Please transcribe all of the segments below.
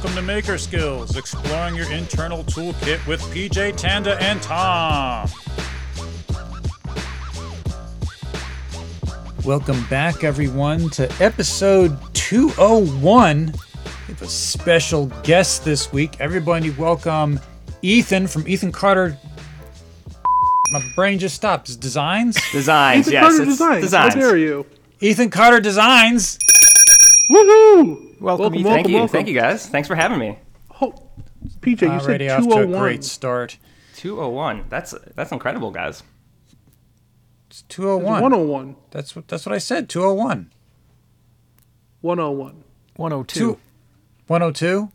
Welcome to Maker Skills, exploring your internal toolkit with PJ Tanda and Tom. Welcome back, everyone, to episode 201. We have a special guest this week. Everybody, welcome Ethan from Ethan Carter. My brain just stopped. It's Designs? Designs, Ethan yes. Carter it's Designs. Designs. How dare you? Ethan Carter Designs. Woohoo! Welcome, Welcome, welcome, Thank you, welcome. thank you guys. Thanks for having me. Oh, PJ, you said Already off to a 201. great start. 201. That's that's incredible, guys. It's 201. 101. That's what that's what I said. 201. 101. 102. Two- 102?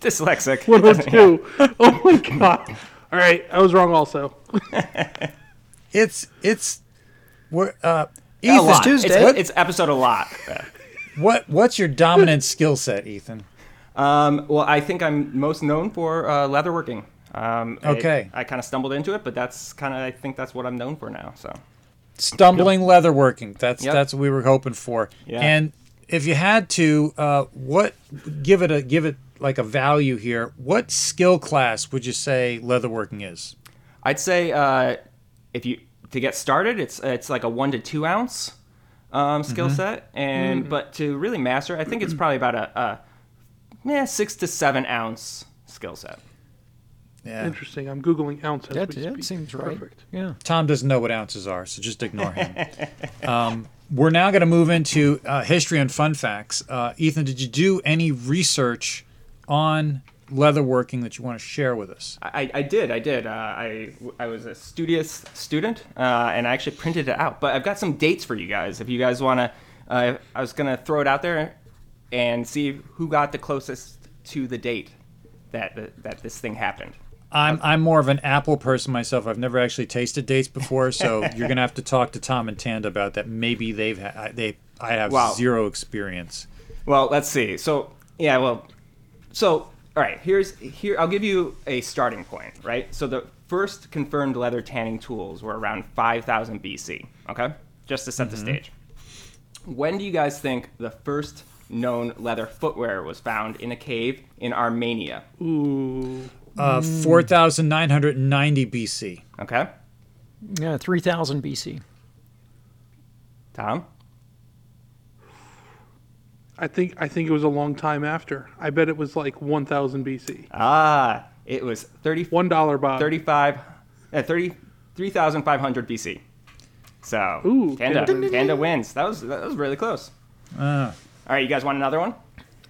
Dyslexic. 102. oh my god. All right, I was wrong also. It's it's we're uh A Ethan, lot. Tuesday. It's, it's episode a lot. what what's your dominant skill set, Ethan? Um, well, I think I'm most known for uh, leatherworking. Um, Okay. I, kind of stumbled into it, but that's kind of I think that's what I'm known for now. So Stumbling leatherworking. That's Yep. that's what we were hoping for. Yeah. And if you had to uh what give it a give it like a value here, what skill class would you say leatherworking is? I'd say uh, if you to get started, it's it's like a one to two ounce um, skill set, and but to really master, I think it's probably about a, a yeah, six to seven ounce skill set. Yeah. Interesting. I'm googling ounce That, that seems right. Perfect. Yeah. Tom doesn't know what ounces are, so just ignore him. um, we're now going to move into uh, history and fun facts. Uh, Ethan, did you do any research on leatherworking that you want to share with us? I, I did, I did. Uh, I, I was a studious student, uh, and I actually printed it out. But I've got some dates for you guys. If you guys want to, uh, I was gonna throw it out there and see who got the closest to the date that that this thing happened. I'm I'm more of an apple person myself. I've never actually tasted dates before, so you're gonna have to talk to Tom and Tanda about that. Maybe they've ha- they I have Wow. zero experience. Well, let's see. So yeah, well, so all right. Here's here. I'll give you a starting point. Right. So the first confirmed leather tanning tools were around 5000 BC. Okay, just to set the stage. When do you guys think the first known leather footwear was found in a cave in Armenia? Ooh. Uh, Four thousand nine hundred and ninety BC. Okay, Yeah, 3000 BC. Tom. I think I think it was a long time after. I bet it was like 1000 BC. Ah, it was 30, One dollar, Bob. 35, uh, 30, 3,500 BC. So, Ooh, Tanda, Tanda. Tanda wins. That was that was really close. Uh, All right, you guys want another one?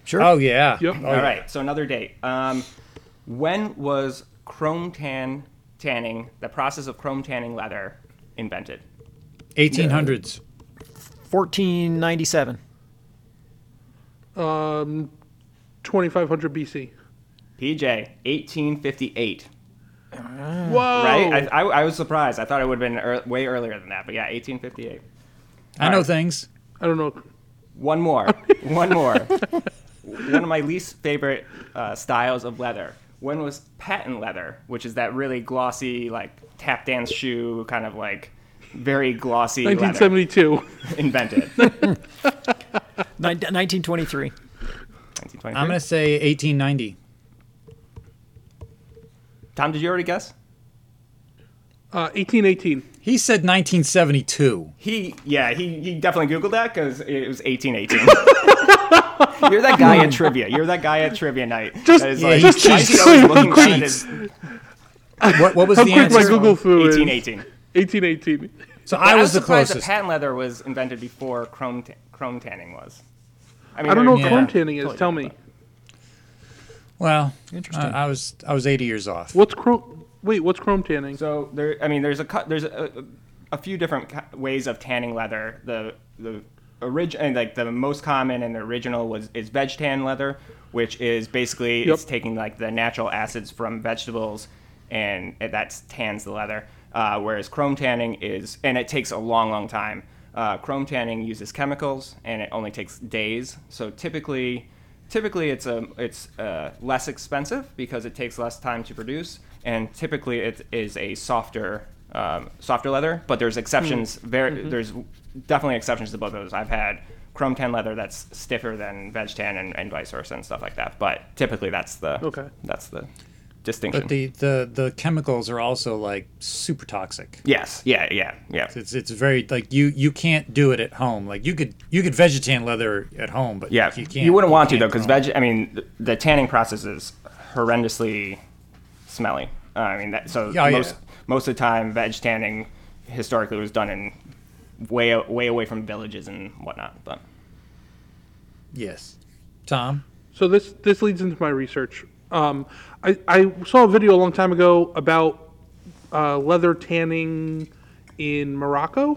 Sure. oh yeah. Yep. Oh, All yeah. so another date. Um, when was chrome tan tanning, the process of chrome tanning leather, invented? 1800s. 1497. Um, 2500 BC. PJ, 1858. Whoa. Right? I, I, I was surprised. I thought it would have been ear way earlier than that, but yeah, 1858. I know right. things. I don't know. One more. One more. One of my least favorite uh, styles of leather. When was patent leather, which is that really glossy, like tap dance shoe, kind of like very glossy leather, 1972. invented? Nin- 1923. 1923. I'm gonna say 1890. Tom, did you already guess? Uh, 1818. He said 1972. He, yeah, he, he definitely Googled that because it was 1818. You're that guy at trivia. You're that guy at trivia night. Just- that is yeah, like, he why is he looking down at cheats. his What, what was How the quick my answer? Google foo is. 1818. 1818. So But I was the surprised that closest. patent leather was invented before chrome ta- chrome tanning was. Mean, I don't know what Yeah. chrome tanning is. Totally Tell me. Well, Interesting. I, I was I was 80 years off. What's chrome? Wait, what's chrome tanning? So there, I mean, there's a cu- there's a, a few different ways of tanning leather. The the original like the most common and the original was is veg tan leather, which is basically Yep. it's taking like the natural acids from vegetables and that tans the leather. Uh, whereas chrome tanning is and it takes a long long time. Uh, chrome tanning uses chemicals and it only takes days. So typically. Typically, it's a it's uh, less expensive because it takes less time to produce, and typically it is a softer um, softer leather. But there's exceptions. Very there's definitely exceptions to both of those. I've had chrome tan leather that's stiffer than veg tan and, and vice versa and stuff like that. But typically, that's the Okay. That's the distinction. But the, the the chemicals are also like super toxic. yes, yeah, yeah, yeah. It's it's very like you you can't do it at home. Like you could you could vegetan leather at home, but Yeah, you can't. You wouldn't want to though, because veg. I mean, the, the tanning process is horrendously smelly. Uh, I mean, that, so Yeah, yeah. most most of the time, veg tanning historically was done in way way away from villages and whatnot. But Yes, Tom. So this this leads into my research. Um, I, I saw a video a long time ago about uh, leather tanning in Morocco,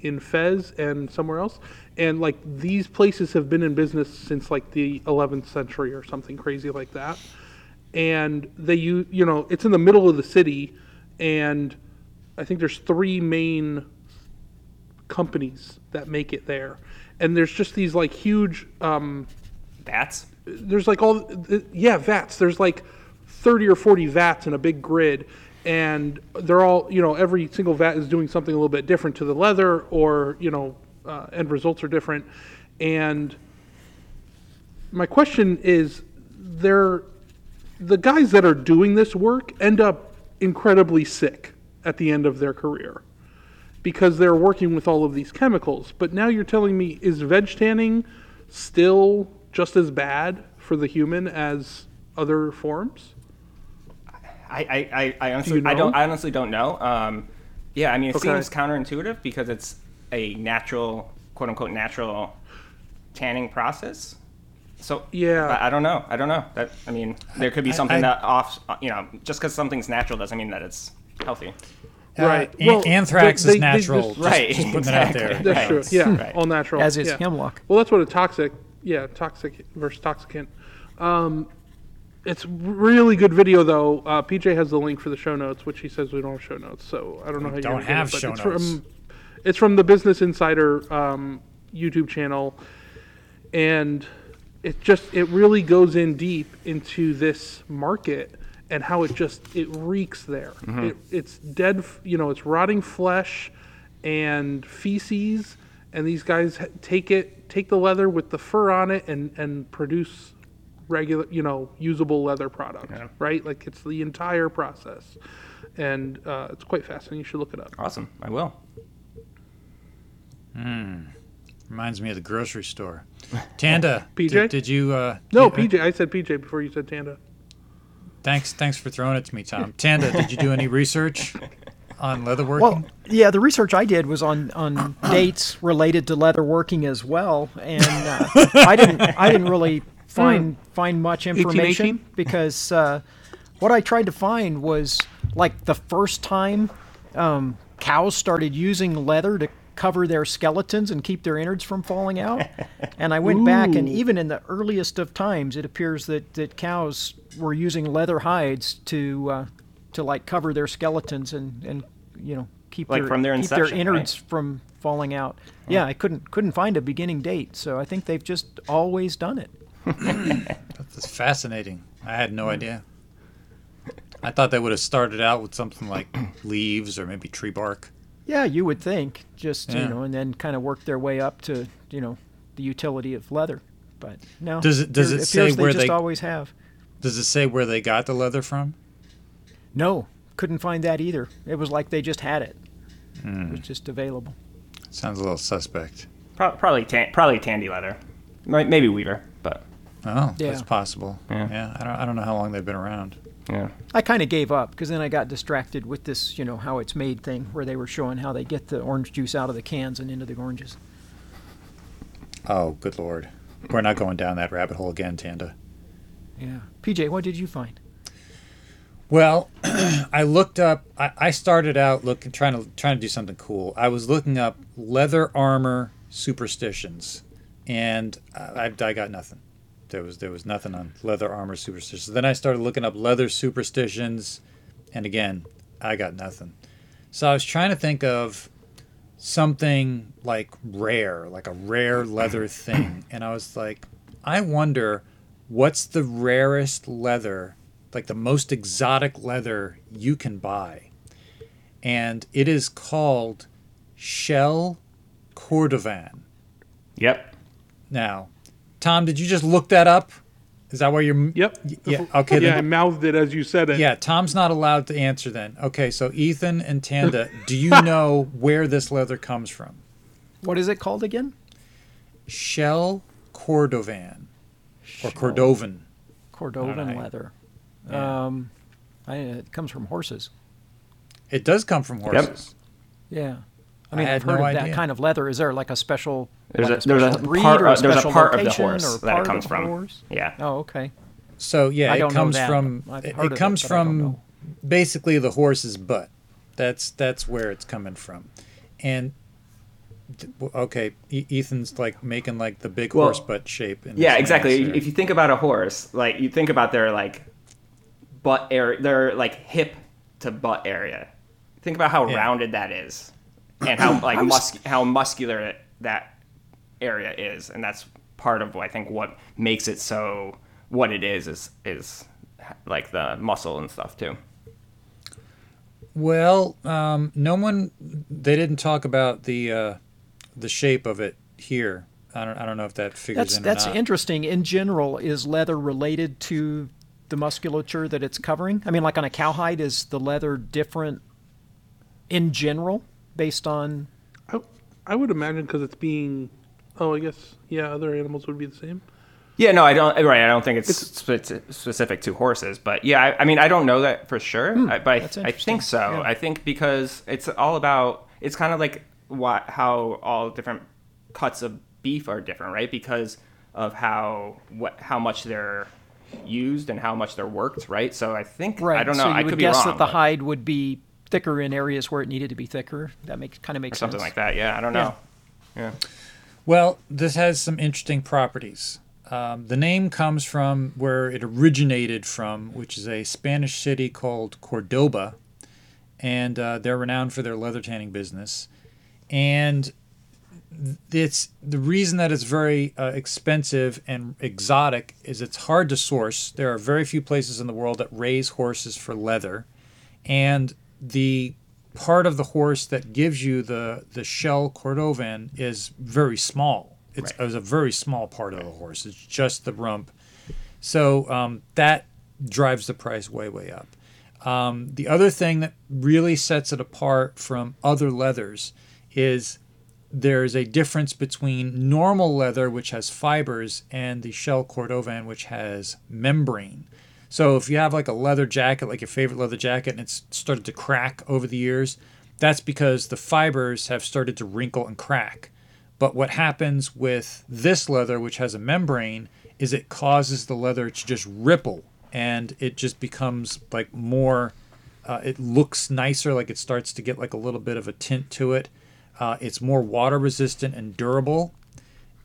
in Fez, and somewhere else. And like these places have been in business since like the 11th century or something crazy like that. And they you you know it's in the middle of the city, and I think there's three main companies that make it there. And there's just these like huge um, bats. there's like all yeah vats there's like 30 or 40 vats in a big grid and they're all you know every single vat is doing something a little bit different to the leather or you know uh, end results are different and my question is they're the guys that are doing this work end up incredibly sick at the end of their career because they're working with all of these chemicals. But now you're telling me is veg tanning still just as bad for the human as other forms? I I, I, I honestly you I don't know? I honestly don't know. Um, yeah, I mean, it Okay. seems counterintuitive because it's a natural quote unquote natural tanning process. So Yeah. but I don't know. I don't know. That I mean, there could be something I- that off. You know, just because something's natural doesn't mean that it's healthy. Right. Uh, an- Well, anthrax they- is they natural. just- Just, Right, Just putting it out there. That's Right. true. Yeah, Right. all natural. As is yeah. hemlock. Well, that's what a toxic, yeah, toxic versus toxicant. Um, it's really good video though. Uh, PJ has the link for the show notes, which he says we don't have show notes, so I don't know how you don't have show it's notes. From, it's from the Business Insider um, YouTube channel, and it just it really goes in deep into this market and how it just it reeks there. It, it's dead, you know, it's rotting flesh and feces, and these guys take it, take the leather with the fur on it, and and produce regular, you know, usable leather product, right? Like it's the entire process, and uh, it's quite fascinating. You should look it up. Awesome. I will. Hmm. Reminds me of the grocery store. Tanda, PJ? Did, did you? Uh, No, did- uh, PJ, I said PJ before you said Tanda. Thanks, thanks for throwing it to me, Tom. Tanda, did you do any research on leatherworking? Well, yeah, the research I did was on on dates related to leather working as well, and uh, I didn't I didn't really find find much information 1818? because uh, what I tried to find was like the first time um, cows started using leather to cover their skeletons and keep their innards from falling out. And I went back, and even in the earliest of times, it appears that, that cows were using leather hides to uh, to like cover their skeletons and, and you know keep Like their from their keep their inception, right? innards from falling out. Yeah, I couldn't couldn't find a beginning date, so I think they've just always done it. That's fascinating. I had no idea. I thought they would have started out with something like leaves or maybe tree bark. Yeah, you would think just Yeah. you know, and then kind of work their way up to you know the utility of leather. But no, Does it- does appears- it say appears where they just they- always have? Does it say where they got the leather from? No, couldn't find that either. It was like they just had it. Hmm. It was just available. Sounds a little suspect. Pro- probably tan- probably Tandy leather, maybe weaver, but Oh, Yeah. that's possible. Yeah. Yeah. I don't. I don't know how long they've been around. yeah. I kind of gave up because then I got distracted with this, you know, how it's made thing where they were showing how they get the orange juice out of the cans and into the oranges. Oh, good lord. We're not going down that rabbit hole again, Tanda. Yeah. PJ, what did you find? Well, I looked up. I, I started out looking, trying to trying to do something cool. I was looking up leather armor superstitions, and I, I, got nothing. There was there was nothing on leather armor superstitions. Then I started looking up leather superstitions, and again, I got nothing. So I was trying to think of something like rare, like a rare leather thing, and I was like, I wonder what's the rarest leather, like the most exotic leather you can buy. And it is called Shell Cordovan. Yep. now. Tom, did you just look that up? Is that why you're? Yep. Yeah. Okay. Yeah, I mouthed it as you said it. yeah. Tom's not allowed to answer then. Okay. So Ethan and Tanda, do you know where this leather comes from? What is it called again? Shell Cordovan or Cordovan. Cordovan leather. Yeah. Um, I, it comes from horses. It does come from horses. Yeah. I I mean, I had have heard no of that kind of leather. Is there like a special? There's like a, there's a special breed part or a there's a part of the horse or that it comes from. horse? Yeah. Oh, okay. So yeah, it comes from it, it it, comes but from basically the horse's butt. That's that's where it's coming from. And okay, Ethan's like making like the big Well, horse butt shape. In Yeah, exactly. hands. If you think about a horse, like you think about their like butt area, their like hip to butt area. Think about how Yeah. rounded that is, and how like mus- how muscular it, that area is, and that's part of I think what makes it so what it is is is like the muscle and stuff too. Well, um, no one. They didn't talk about the uh, the shape of it here. I don't. I don't know if that figures That's in. that's or not. interesting. In general, is leather related to the musculature that it's covering? I mean, like on a cowhide, is the leather different in general based on? I, I would imagine because it's being. Oh, I guess yeah. Other animals would be the same. Yeah, no, I don't. Right, I don't think it's, spe- specific to horses, but yeah, I, I mean, I don't know that for sure, I, but I, I think so. Yeah. I think because it's all about. It's kind of like what how all different cuts of beef are different, right? Because of how what how much they're used and how much they're worked, right? So I think Right. I don't know. So you I would could be guess wrong, that the but- hide would be thicker in areas where it needed to be thicker. That makes kind of makes or something sense. like that. Yeah, I don't know. Yeah. Well, this has some interesting properties. Um, the name comes from where it originated from, which is a Spanish city called Cordoba, and uh, they're renowned for their leather tanning business. And it's the reason that it's very uh, expensive and exotic is it's hard to source. There are very few places in the world that raise horses for leather, and the part of the horse that gives you the the shell cordovan is very small. It's, Right. it's a very small part of the horse. It's just the rump. So um, that drives the price way way up. Um, the other thing that really sets it apart from other leathers is there's a difference between normal leather, which has fibers, and the shell cordovan, which has membrane. So if you have like a leather jacket, like your favorite leather jacket, and it's started to crack over the years, that's because the fibers have started to wrinkle and crack. But what happens with this leather, which has a membrane, is it causes the leather to just ripple and it just becomes like more, uh, it looks nicer, like it starts to get like a little bit of a tint to it. Uh, it's more water resistant and durable.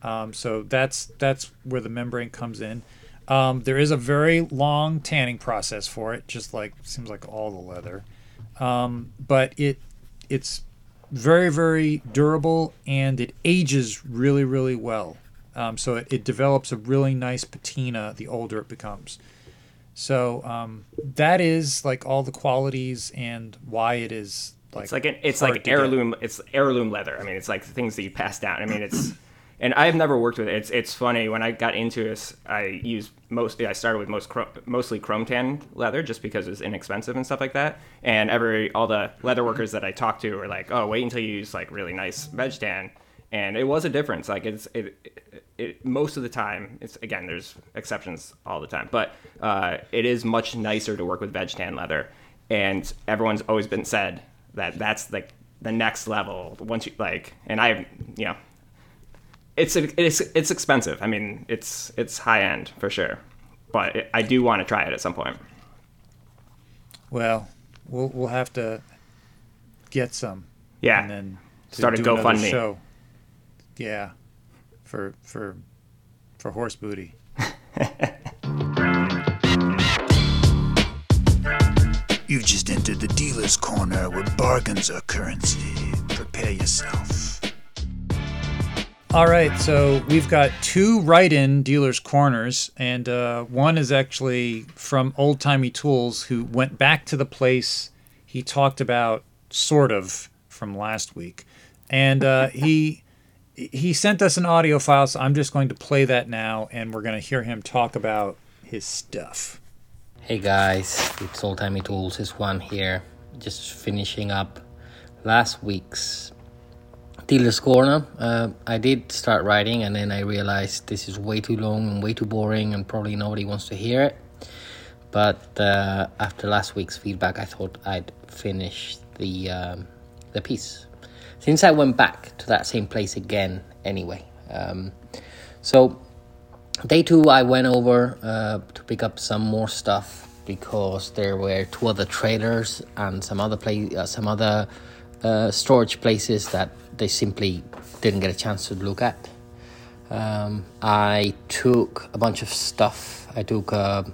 Um, so that's that's where the membrane comes in. Um, there is a very long tanning process for it, just like seems like all the leather. Um, but it it's very very durable and it ages really really well. Um, so it, it develops a really nice patina the older it becomes. So um, that is like all the qualities and why it is like It's like an, it's like to get. heirloom. It's heirloom leather. I mean, it's like things that you pass down. I mean, it's and I've never worked with it. It's it's funny when I got into this. I used mostly. I started with most chrome, mostly chrome tan leather just because it's inexpensive and stuff like that. And every all the leather workers that I talked to were like, "Oh, wait until you use like really nice veg tan." And it was a difference. Like it's it, it, it most of the time. It's again, there's exceptions all the time, but uh, it is much nicer to work with veg tan leather. And everyone's always been said that that's like the next level once you like and i you know it's it's it's expensive i mean it's it's high end for sure but it, i do want to try it at some point Well, we'll we'll have to get some. Yeah. And then Start a GoFundMe. Show. Yeah. For for for horse booty. You've just entered the dealer's corner where bargains are currency. Prepare yourself. All right, so we've got two write-in dealers' corners, and uh, one is actually from Old Timey Tools, who went back to the place he talked about, sort of, from last week, and uh, he he sent us an audio file, so I'm just going to play that now, and we're going to hear him talk about his stuff. Hey guys, it's Old Timey Tools. Is Juan here, just finishing up last week's Dealer's Corner. Uh, I did start writing, and then I realized this is way too long and way too boring, and probably nobody wants to hear it. But uh, after last week's feedback, I thought I'd finish the um, the piece. Since I went back to that same place again, anyway. Um, so day two, I went over uh, to pick up some more stuff because there were two other trailers and some other place, uh, some other uh, storage places that they simply didn't get a chance to look at. Um, I took a bunch of stuff. I took a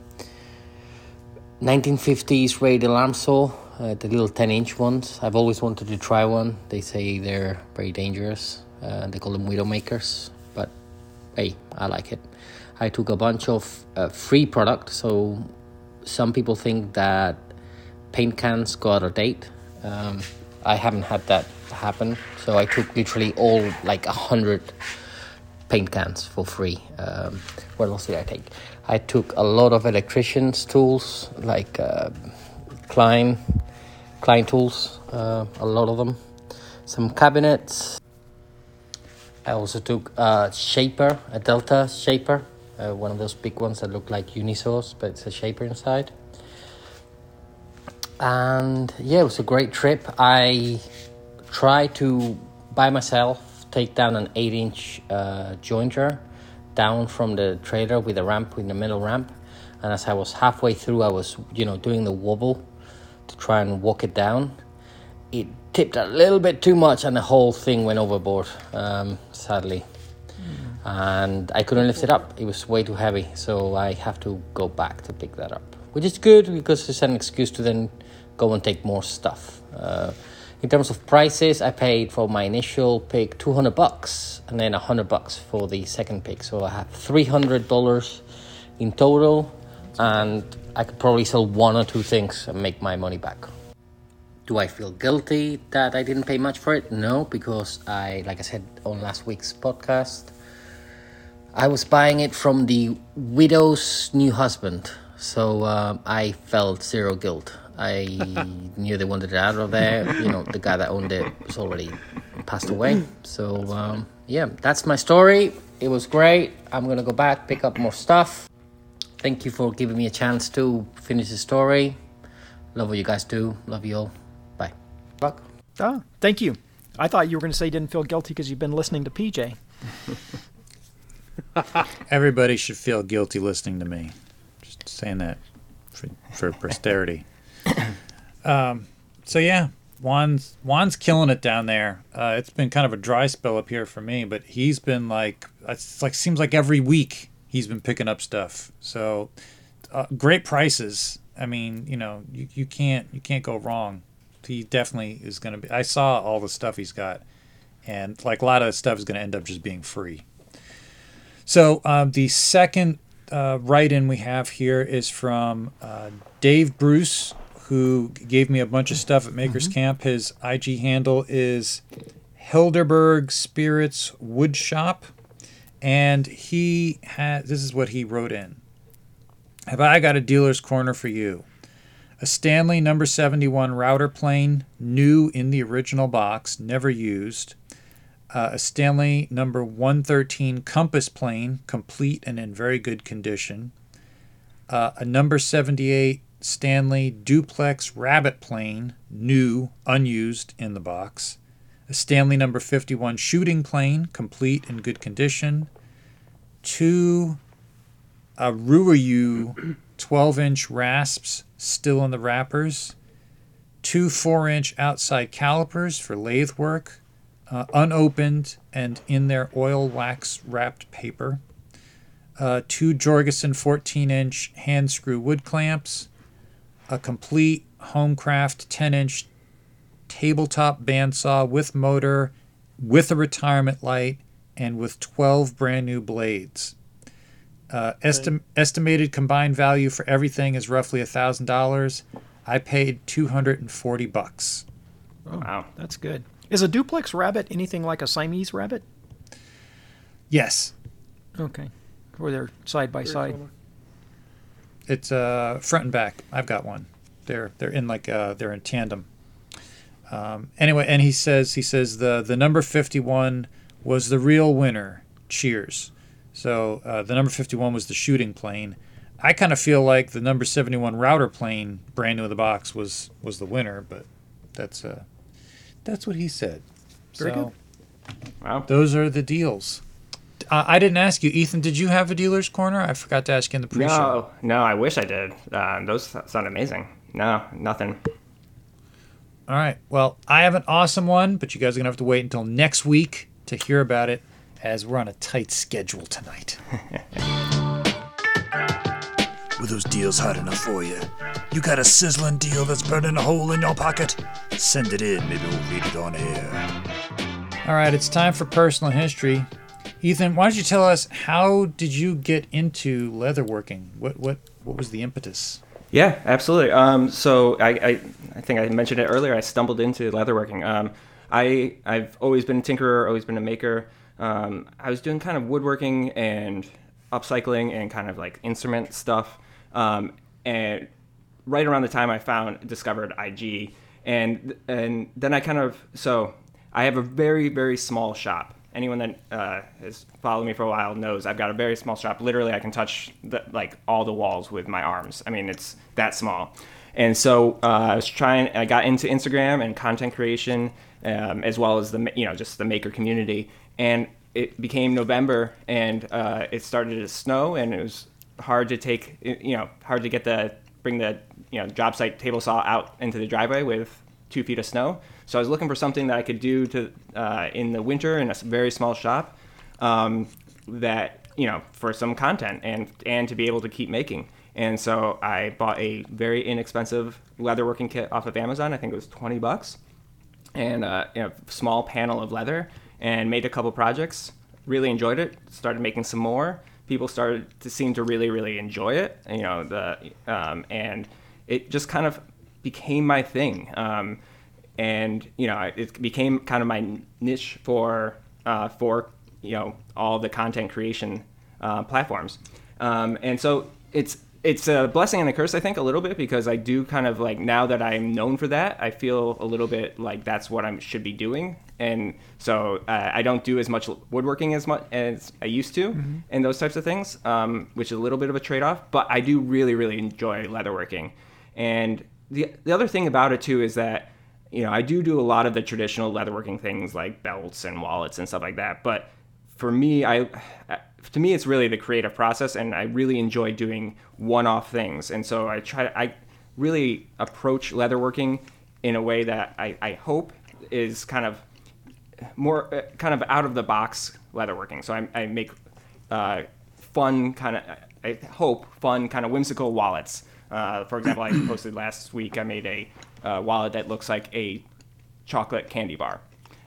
1950s radial arm saw, uh, the little 10 inch ones. I've always wanted to try one. They say they're very dangerous. Uh, they call them Widowmakers, hey, I like it. I took a bunch of uh, free product. So some people think that paint cans go out of date. Um, I haven't had that happen. So I took literally all like a hundred paint cans for free. Um, what else did I take? I took a lot of electricians' tools like uh, Klein, Klein tools, uh, a lot of them. Some cabinets. I also took a shaper, a Delta shaper, uh, one of those big ones that look like Unisaws, but it's a shaper inside. And yeah, it was a great trip. I tried to, by myself, take down an 8 inch uh, jointer down from the trailer with a ramp, with the metal ramp. And as I was halfway through, I was, you know, doing the wobble to try and walk it down. It tipped a little bit too much, and the whole thing went overboard, um, sadly. And I couldn't lift it up. It was way too heavy, so I have to go back to pick that up, which is good because it's an excuse to then go and take more stuff. Uh, in terms of prices, I paid for my initial pick 200 bucks and then 100 bucks for the second pick. So I have $300 in total, and I could probably sell one or two things and make my money back. Do I feel guilty that I didn't pay much for it? No, because I, like I said on last week's podcast, I was buying it from the widow's new husband, so uh, I felt zero guilt. I knew they wanted it out of there. You know, the guy that owned it was already passed away. So um, yeah, that's my story. It was great. I'm gonna go back, pick up more stuff. Thank you for giving me a chance to finish the story. Love what you guys do. Love you all. Bye. Buck. Ah, thank you. I thought you were going to say you didn't feel guilty because you've been listening to PJ. Everybody should feel guilty listening to me. Just saying that for, for posterity. um, so yeah, Juan's Juan's killing it down there. Uh, it's been kind of a dry spell up here for me, but he's been like it's like seems like every week he's been picking up stuff. So uh, great prices. I mean, you know, you, you can't you can't go wrong. He definitely is going to be. I saw all the stuff he's got, and like a lot of the stuff is going to end up just being free. So um, the second uh, write-in we have here is from uh, Dave Bruce, who gave me a bunch of stuff at Makers Camp. His IG handle is Hilderberg Spirits Woodshop, and he has. This is what he wrote in. Have I got a dealer's corner for you? A Stanley number 71 router plane, new in the original box, never used uh, a Stanley number 113 compass plane, complete and in very good condition. Uh, a number 78 Stanley duplex rabbet plane, new, unused in the box. A Stanley number 51 shooting plane, complete in good condition. Two Auriou 12 inch rasps, still in the wrappers. Two 4 inch outside calipers for lathe work uh, unopened and in their oil wax wrapped paper. Uh, two Jorgensen 14 inch hand screw wood clamps, a complete Homecraft 10 inch tabletop bandsaw with motor, with a retirement light, and with 12 brand new blades. Uh, estim- estimated combined value for everything is roughly $1,000. I paid 240 bucks. Wow. That's good. Is a duplex rabbit anything like a Siamese rabbit? Yes, Okay. Or they're side by side. it's uh, front and back. I've got one. They're they're in like uh, they're in tandem. Um, anyway, and he says he says the the number fifty one was the real winner. Cheers. So uh, the number fifty one was the shooting plane. I kind of feel like the number seventy one router plane, brand new in the box, was was the winner. But that's uh, that's what he said. Very so Wow. those are the deals. Uh, I didn't ask you, Ethan. Did you have a dealer's corner? I forgot to ask you in the pre-show. No, no, I wish I did. Uh, those sound amazing. No, nothing. All right. Well, I have an awesome one, but you guys are going to have to wait until next week to hear about it as we're on a tight schedule tonight. Were those deals hot enough for you? You got a sizzling deal that's burning a hole in your pocket? Send it in, maybe we'll read it on air. All right, it's time for personal history. Ethan, why don't you tell us how did you get into leatherworking? What what what was the impetus? Yeah, absolutely. Um, so I, I, I think I mentioned it earlier. I stumbled into leatherworking. Um, I, I've always been a tinkerer, always been a maker. Um, I was doing kind of woodworking and upcycling and kind of like instrument stuff. Um, and right around the time I found discovered IG, and and then I kind of so I have a very very small shop. Anyone that uh, has followed me for a while knows I've got a very small shop. Literally, I can touch the, like all the walls with my arms. I mean, it's that small. And so uh, I was trying. I got into Instagram and content creation, um, as well as the you know just the maker community. And it became November, and uh, it started to snow, and it was hard to take you know hard to get the bring the you know job site table saw out into the driveway with two feet of snow. So I was looking for something that I could do to uh, in the winter in a very small shop um, that you know for some content and and to be able to keep making. And so I bought a very inexpensive leatherworking kit off of Amazon. I think it was twenty bucks, and uh, you know, small panel of leather, and made a couple projects. Really enjoyed it. Started making some more. People started to seem to really, really enjoy it. You know the um, and it just kind of became my thing. Um, and you know it became kind of my niche for uh, for you know all the content creation uh, platforms um, and so it's it's a blessing and a curse i think a little bit because i do kind of like now that i'm known for that i feel a little bit like that's what i should be doing and so uh, i don't do as much woodworking as much as i used to and those types of things um, which is a little bit of a trade-off but i do really really enjoy leatherworking and the, the other thing about it too is that you know, I do do a lot of the traditional leatherworking things like belts and wallets and stuff like that. But for me, I to me, it's really the creative process, and I really enjoy doing one-off things. And so I try, I really approach leatherworking in a way that I, I hope is kind of more uh, kind of out of the box leatherworking. So I, I make uh, fun kind of, I hope fun kind of whimsical wallets. Uh, for example, I posted last week. I made a uh, wallet that looks like a chocolate candy bar.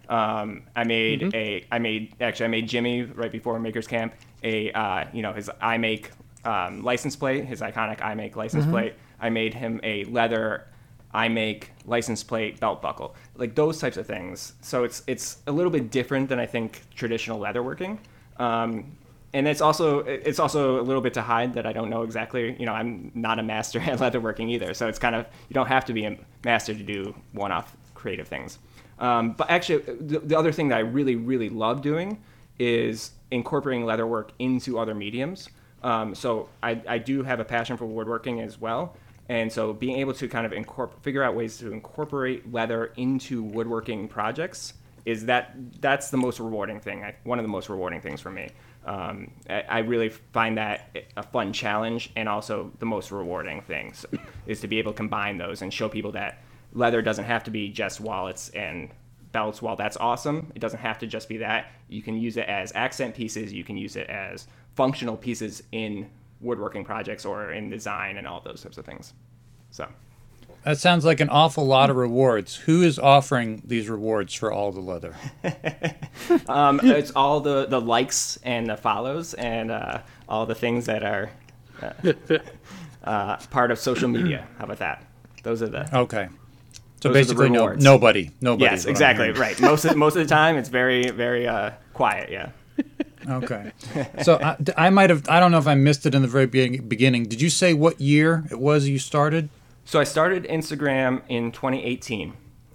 Um, I made a, I made actually I made Jimmy right before Makers Camp a, uh, you know, his iMake um, license plate, his iconic iMake license plate. I made him a leather iMake license plate belt buckle, like those types of things. So it's it's a little bit different than I think traditional leatherworking. Um, and it's also it's also a little bit to hide that I don't know exactly. You know, I'm not a master at leatherworking either, so it's kind of you don't have to be a master to do one-off creative things. Um, but actually, the, the other thing that I really really love doing is incorporating leatherwork into other mediums. Um, so I, I do have a passion for woodworking as well, and so being able to kind of figure out ways to incorporate leather into woodworking projects is that that's the most rewarding thing. I, one of the most rewarding things for me. Um, I, I really find that a fun challenge and also the most rewarding thing so, is to be able to combine those and show people that leather doesn't have to be just wallets and belts. While that's awesome, it doesn't have to just be that. You can use it as accent pieces. You can use it as functional pieces in woodworking projects or in design and all those types of things. So. That sounds like an awful lot of rewards. Who is offering these rewards for all the leather? Um, it's all the, the likes and the follows and uh, all the things that are uh, uh, part of social media. How about that? Those are the Okay. So Those basically, no, nobody, nobody. yes, is what I'm exactly right. Most of, most of the time, it's very very uh, quiet. Yeah. Okay. So I, I might have. I don't know if I missed it in the very beginning. Did you say what year it was you started? So I started Instagram in 2018,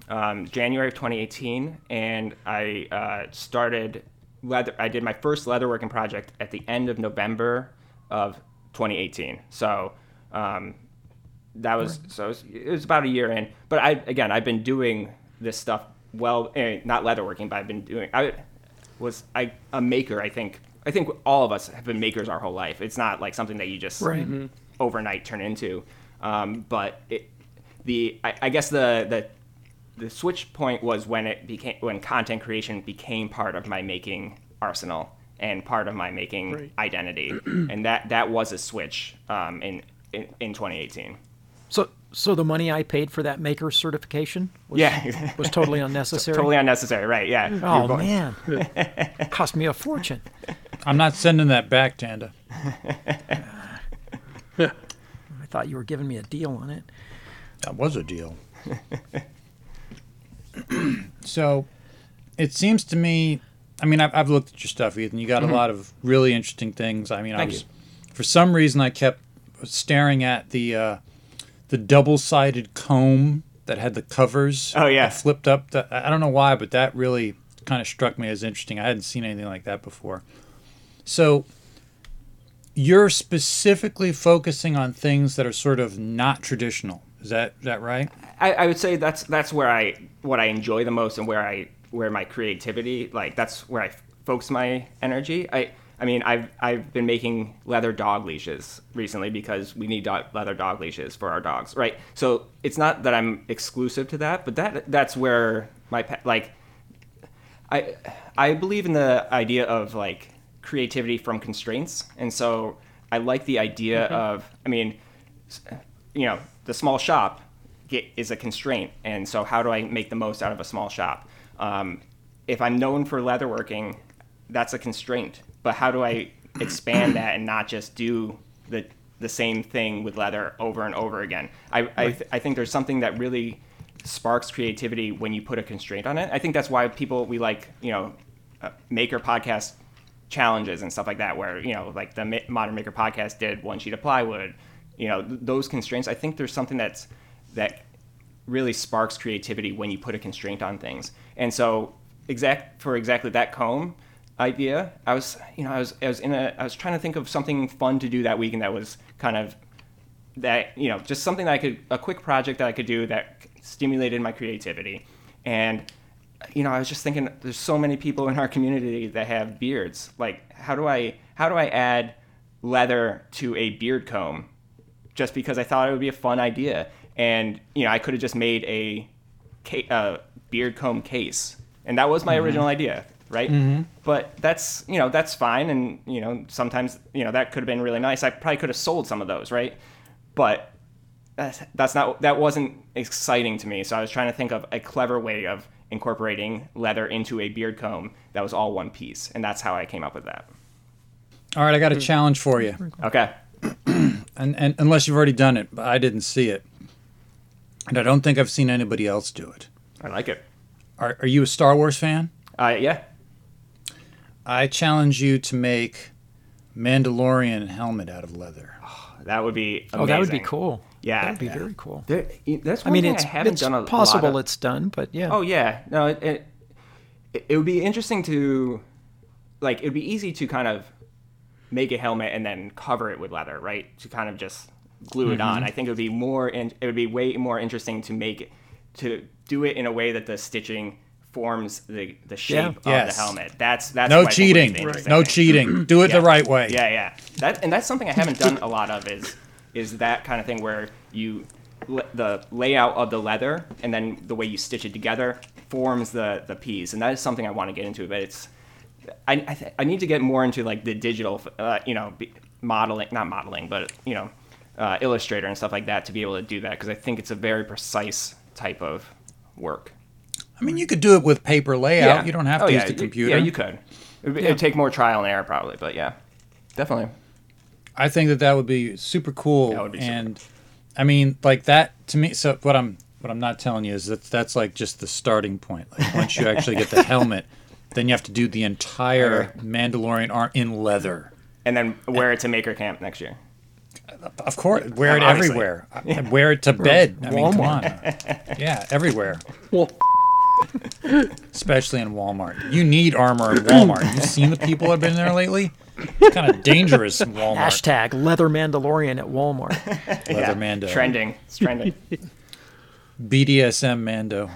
um, January of 2018, and I uh, started leather. I did my first leatherworking project at the end of November of 2018. So um, that was so it was, it was about a year in. But I again, I've been doing this stuff well, eh, not leatherworking, but I've been doing. I was I a maker. I think I think all of us have been makers our whole life. It's not like something that you just Right. overnight turn into. Um, but it, the I, I guess the the the switch point was when it became when content creation became part of my making arsenal and part of my making Right. identity, and that that was a switch um, in, in in 2018. So, so the money I paid for that maker certification was, Yeah. was totally unnecessary. Totally unnecessary, right? Yeah. Oh going- man, cost me a fortune. I'm not sending that back, Tanda. I thought you were giving me a deal on it. That was a deal. so, it seems to me. I mean, I've, I've looked at your stuff, Ethan. You got a lot of really interesting things. I mean, I was, you. for some reason, I kept staring at the uh, the double-sided comb that had the covers. Oh, yeah. flipped up. I don't know why, but that really kind of struck me as interesting. I hadn't seen anything like that before. So, you're specifically focusing on things that are sort of not traditional. Is that is that right? I, I would say that's that's where I what I enjoy the most and where I where my creativity like that's where I focus my energy. I I mean I've I've been making leather dog leashes recently because we need dog, leather dog leashes for our dogs, right? So it's not that I'm exclusive to that, but that that's where my pa- like I I believe in the idea of like creativity from constraints, and so I like the idea of I mean, you know, the small shop get, is a constraint, and so how do I make the most out of a small shop? Um, if I'm known for leatherworking, that's a constraint, but how do I expand that and not just do the the same thing with leather over and over again? I I, th- I think there's something that really sparks creativity when you put a constraint on it. I think that's why people we like you know uh, maker podcast challenges and stuff like that, where you know like the Ma- Modern Maker podcast did one sheet of plywood. You know th- those constraints. I think there's something that's that really sparks creativity when you put a constraint on things. And so exact for exactly that comb idea, I was you know I was I was in a I was trying to think of something fun to do that week, and that was kind of that you know just something that I could a quick project that I could do that stimulated my creativity. And you know I was just thinking there's so many people in our community that have beards. Like how do I how do I add leather to a beard comb just because I thought it would be a fun idea? And you know I could have just made a uh, beard comb case. And that was my original idea right? But that's you know that's fine and you know sometimes you know that could have been really nice. I probably could have sold some of those right? But that's, that's not that wasn't exciting to me. So i was trying to think of a clever way of incorporating leather into a beard comb that was all one piece and that's how i came up with that. All right, I got a challenge for you, okay. And, and unless you've already done it, but I didn't see it, and I don't think I've seen anybody else do it. i like it. Are, are you a Star Wars fan? uh, yeah I challenge you to make Mandalorian helmet out of leather. Oh, that would be amazing. Oh, that would be cool. Yeah. that would be very cool. There, that's I one mean, thing it's, I haven't it's done a possible lot of. it's done, but yeah. Oh yeah, no, it, it it would be interesting to like it would be easy to kind of make a helmet and then cover it with leather, right? To kind of just glue it on. Mm-hmm. I think it would be more in, it would be way more interesting to make it to do it in a way that the stitching forms the the shape of Yes. the helmet. That's that's No what I think would be cheating. the interesting No cheating. Do it the right way. Yeah, yeah. That and that's something I haven't done a lot of is is that kind of thing where you the layout of the leather and then the way you stitch it together forms the the piece, and that is something I want to get into. But it's I I, th- I need to get more into like the digital, uh, you know, be- modeling, not modeling, but you know, uh, Illustrator and stuff like that to be able to do that because I think it's a very precise type of work. I mean, hmm. you could do it with paper layout. You don't have oh, to Oh, use the computer. Yeah, you could. It would take more trial and error probably, but yeah, definitely. I think that that would be super cool. That would be super and I mean, like that to me. So what I'm what I'm not telling you is that that's like just the starting point. Like once you actually get the helmet, then you have to do the entire Mandalorian arm in leather. and then wear it to Maker Camp next year. Uh, of course, wear it everywhere. I- Wear it to bed. I mean, come on. Yeah, everywhere. Well, Especially in Walmart. You need armor in Walmart. You've seen the people that have been there lately? It's kind of dangerous in Walmart. Hashtag leather Mandalorian at Walmart. Leather Mando. Trending. It's trending. BDSM Mando.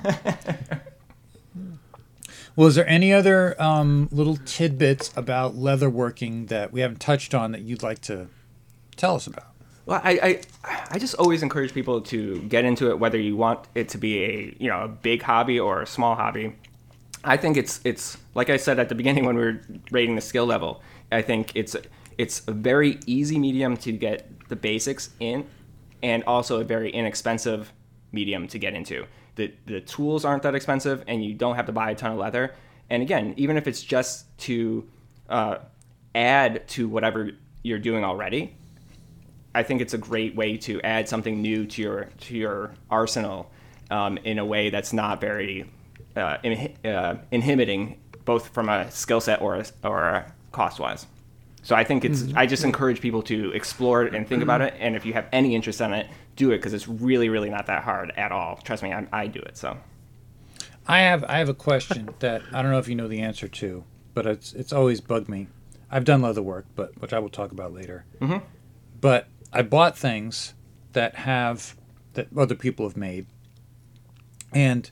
well, is there any other um, little tidbits about leatherworking that we haven't touched on that you'd like to tell us about? Well, I, I I just always encourage people to get into it, whether you want it to be a you know a big hobby or a small hobby. I think it's it's like I said at the beginning when we were rating the skill level. I think it's it's a very easy medium to get the basics in, and also a very inexpensive medium to get into. The the tools aren't that expensive, and you don't have to buy a ton of leather. And again, even if it's just to uh, add to whatever you're doing already, I think it's a great way to add something new to your to your arsenal um, in a way that's not very uh, in, uh, inhibiting, both from a skill set or a, or cost wise. So I think it's I just encourage people to explore it and think about it. And if you have any interest in it, do it because it's really really not that hard at all. Trust me, I, I do it. So I have I have a question that I don't know if you know the answer to, but it's it's always bugged me. I've done leather work, but which I will talk about later. Mm-hmm. But I bought things that have that other people have made, and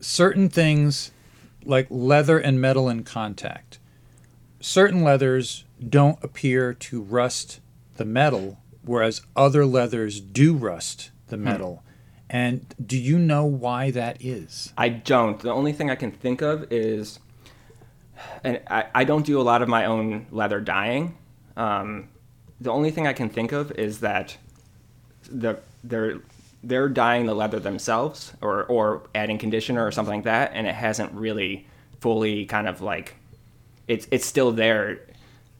certain things like leather and metal in contact. Certain leathers don't appear to rust the metal, whereas other leathers do rust the metal. And do you know why that is? I don't. The only thing I can think of is, and I, I don't do a lot of my own leather dyeing. Um, the only thing I can think of is that the they're they're dyeing the leather themselves or or adding conditioner or something like that, and it hasn't really fully kind of like it's it's still there.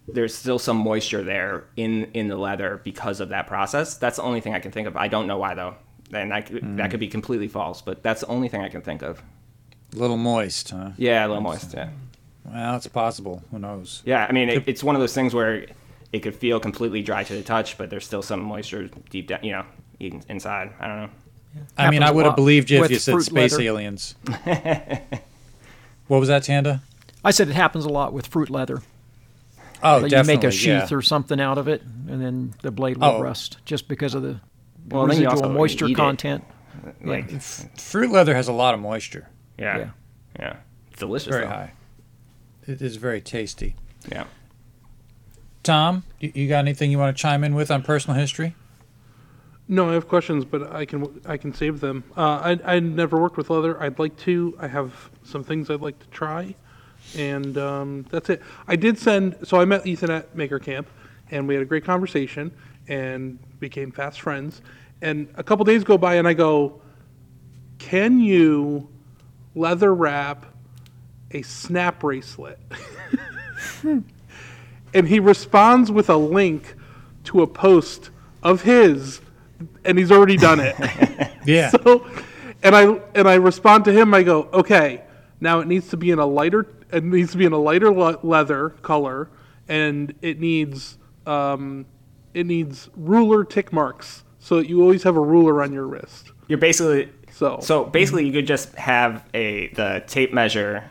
There's still some moisture there in in the leather because of that process. That's the only thing I can think of. I don't know why though, and I, could that could be completely false, but that's the only thing I can think of. A little moist, huh? Yeah, a little moist. Yeah, Well, it's possible. Who knows? yeah. I mean, it, it's one of those things where it could feel completely dry to the touch, but there's still some moisture deep down, you know, inside. I don't know. I mean, I would have believed you if you said space leather. aliens. what was that, Tanda? I said it happens a lot with fruit leather. Oh, That you make a sheath yeah. or something out of it, and then the blade will Oh. rust just because of the Well, residual also moisture eat it. content. Like, Fruit leather has a lot of moisture. yeah, Yeah. yeah, It's delicious. Very though. high. It is very tasty. Yeah. Tom, you, you got anything you want to chime in with on personal history? No, I have questions, but I can I can save them. Uh, I I never worked with leather. I'd like to. I have some things I'd like to try, and um, that's it. I did send. So I met Ethan at Maker Camp, and we had a great conversation, and became fast friends. And a couple days go by, and I go, "Can you leather wrap a snap bracelet?" and he responds with a link to a post of his and he's already done it. Yeah. so and i and i respond to him i go okay now it needs to be in a lighter it needs to be in a lighter le- leather color and it needs um it needs ruler tick marks so that you always have a ruler on your wrist. You're basically So- so basically you could just have a the tape measure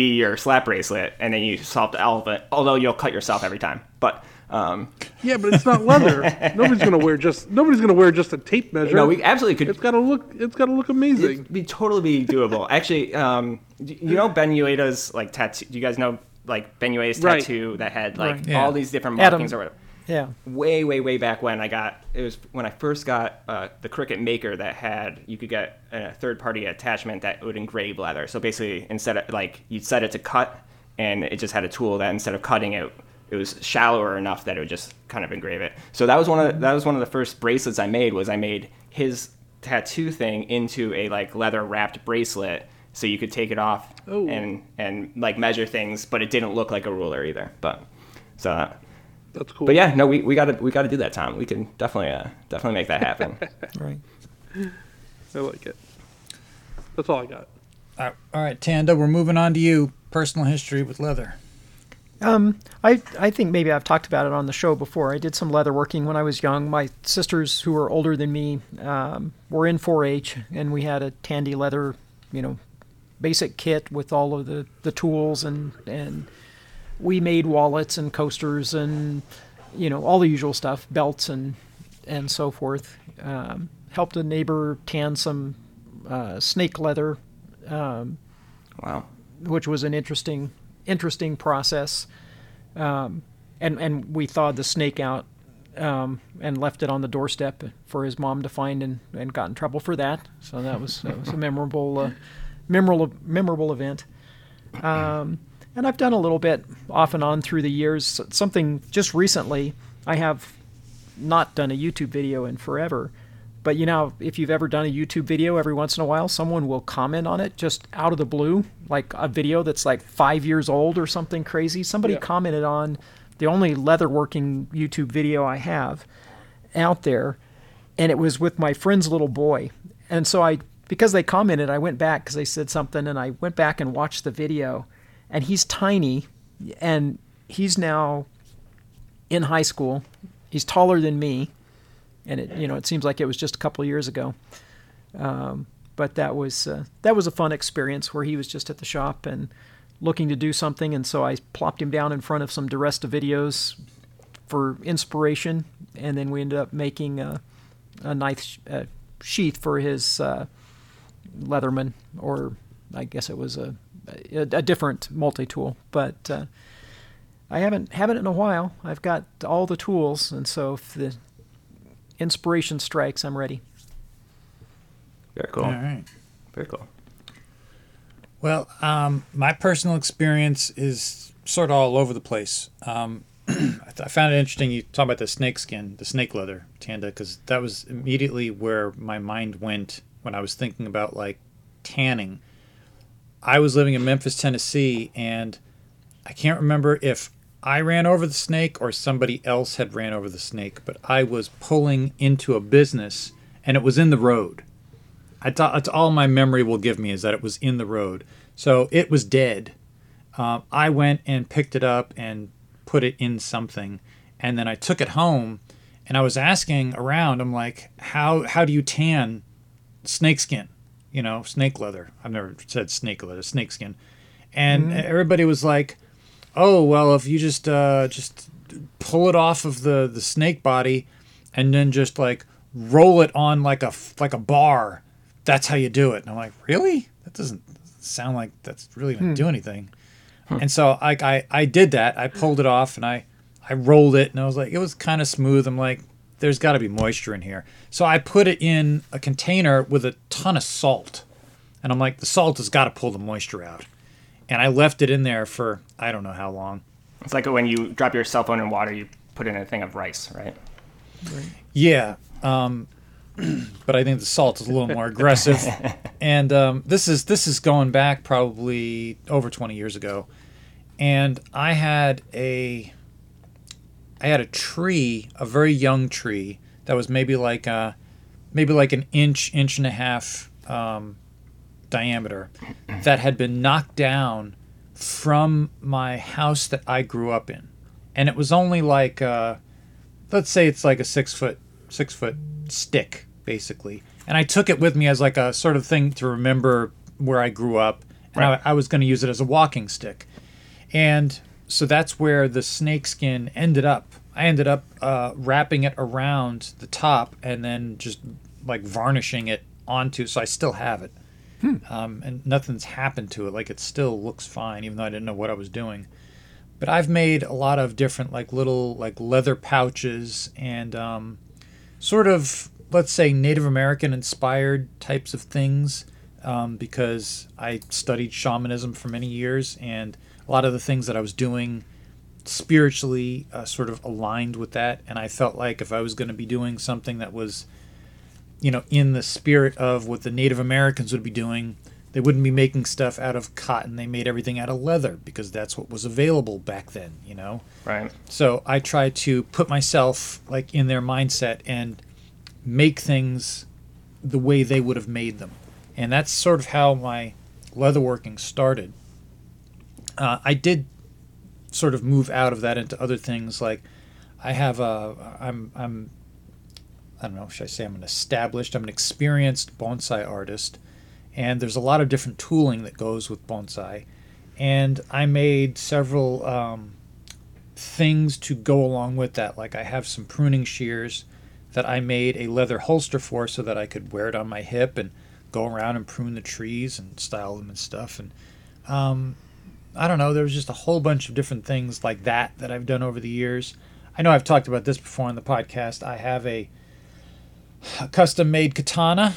be your slap bracelet, and then you solved the of it. Although you'll cut yourself every time, but um, yeah but it's not leather nobody's gonna wear just nobody's gonna wear just a tape measure no, we absolutely could. it's gotta look it's gotta look amazing It'd be totally be doable. Actually, um, you know Ben Uyeda's like tattoo. Do you guys know like Ben Uyeda's Right. tattoo that had like Right. Yeah. all these different Adam. markings or whatever? Yeah. way way way back when I got it was when I first got uh, the Cricut Maker that had you could get a third party attachment that would engrave leather. So basically, instead of like you'd set it to cut, and it just had a tool that instead of cutting it, it was shallower enough that it would just kind of engrave it. So that was one of the, that was one of the first bracelets I made. Was I made his tattoo thing into a like leather wrapped bracelet. So you could take it off Oh. and and like measure things, but it didn't look like a ruler either. But so uh, that's cool but yeah, no, we, we gotta we gotta do that, Tom. We can definitely uh, definitely make that happen. Right. i like it that's all i got Uh, all right, Tanda, we're moving on to you. personal history with leather? Um, I I think maybe I've talked about it on the show before. I did some leather working when I was young. My sisters, who were older than me, um, were in 4-H, and we had a Tandy leather, you know, basic kit with all of the, the tools, and and we made wallets and coasters and you know all the usual stuff, belts and and so forth. Um, helped a neighbor tan some uh, snake leather, um, Wow. which was an interesting interesting process. Um, and and we thawed the snake out um, and left it on the doorstep for his mom to find and, and got in trouble for that. So that was that was a memorable uh, memorable memorable event. Um, and I've done a little bit off and on through the years. Something just recently, I have not done a YouTube video in forever. But you know, if you've ever done a YouTube video, every once in a while, someone will comment on it just out of the blue, like a video that's like five years old or something crazy. Somebody Yeah. commented on the only leatherworking YouTube video I have out there, and it was with my friend's little boy. And so I, because they commented, I went back because they said something, and I went back and watched the video, and he's tiny, and he's now in high school. He's taller than me, and it you know it seems like it was just a couple years ago. Um, but that was uh, that was a fun experience where he was just at the shop and looking to do something, and so I plopped him down in front of some Duresta videos for inspiration, and then we ended up making a, a knife uh, sheath for his uh, Leatherman, or I guess it was a a, a different multi tool, but. Uh, I haven't haven't in a while. I've got all the tools, and so if the inspiration strikes, I'm ready. Very cool. All right. Very cool. Well, um, my personal experience is sort of all over the place. Um, I, th- I found it interesting you talk about the snake skin, the snake leather, Tanda, because that was immediately where my mind went when I was thinking about like tanning. I was living in Memphis, Tennessee, and I can't remember if I ran over the snake or somebody else had ran over the snake, but I was pulling into a business and it was in the road. I thought that's all my memory will give me is that it was in the road. So it was dead. Um, I went and picked it up and put it in something, and then I took it home, and I was asking around. I'm like, how how do you tan snakeskin? You know, snake leather. I've never said snake leather, snake skin. and everybody was like, oh well, if you just uh, just pull it off of the the snake body, and then just like roll it on like a like a bar that's how you do it. And I'm like, really? That doesn't sound like that's really gonna do anything. And so I, I I did that. I pulled it off and I I rolled it and I was like, it was kind of smooth. I'm like, there's got to be moisture in here. So I put it in a container with a ton of salt, and I'm like, the salt has got to pull the moisture out. And I left it in there for I don't know how long. It's like when you drop your cell phone in water, you put in a thing of rice, right? Yeah, um, but I think the salt is a little more aggressive. and um, this is this is going back probably over 20 years ago, and I had a I had a tree, a very young tree that was maybe like a, maybe like an inch, inch and a half um, diameter, that had been knocked down from my house that I grew up in, and it was only like. Uh, let's say it's like a six foot six foot stick basically and i took it with me as like a sort of thing to remember where i grew up and Right. I, I was going to use it as a walking stick and so that's where the snake skin ended up. I ended up uh, wrapping it around the top and then just like varnishing it onto so i still have it. Um, and nothing's happened to it. Like it still looks fine even though i didn't know what i was doing. But I've made a lot of different like little like leather pouches and um, sort of let's say Native American inspired types of things um, because I studied shamanism for many years and a lot of the things that I was doing spiritually uh, sort of aligned with that and I felt like if I was going to be doing something that was you know in the spirit of what the Native Americans would be doing they wouldn't be making stuff out of cotton they made everything out of leather because that's what was available back then you know Right. so I try to put myself like in their mindset and make things the way they would have made them. And that's sort of how my leatherworking started. Uh, I did sort of move out of that into other things. Like I have a, I'm, I'm, I don't know, should I say I'm an established, I'm an experienced bonsai artist, and there's a lot of different tooling that goes with bonsai, and I made several um, things to go along with that. Like I have some pruning shears that I made a leather holster for, so that I could wear it on my hip and go around and prune the trees and style them and stuff. And um, I don't know, there was just a whole bunch of different things like that that I've done over the years. I know I've talked about this before on the podcast. I have a, a custom made katana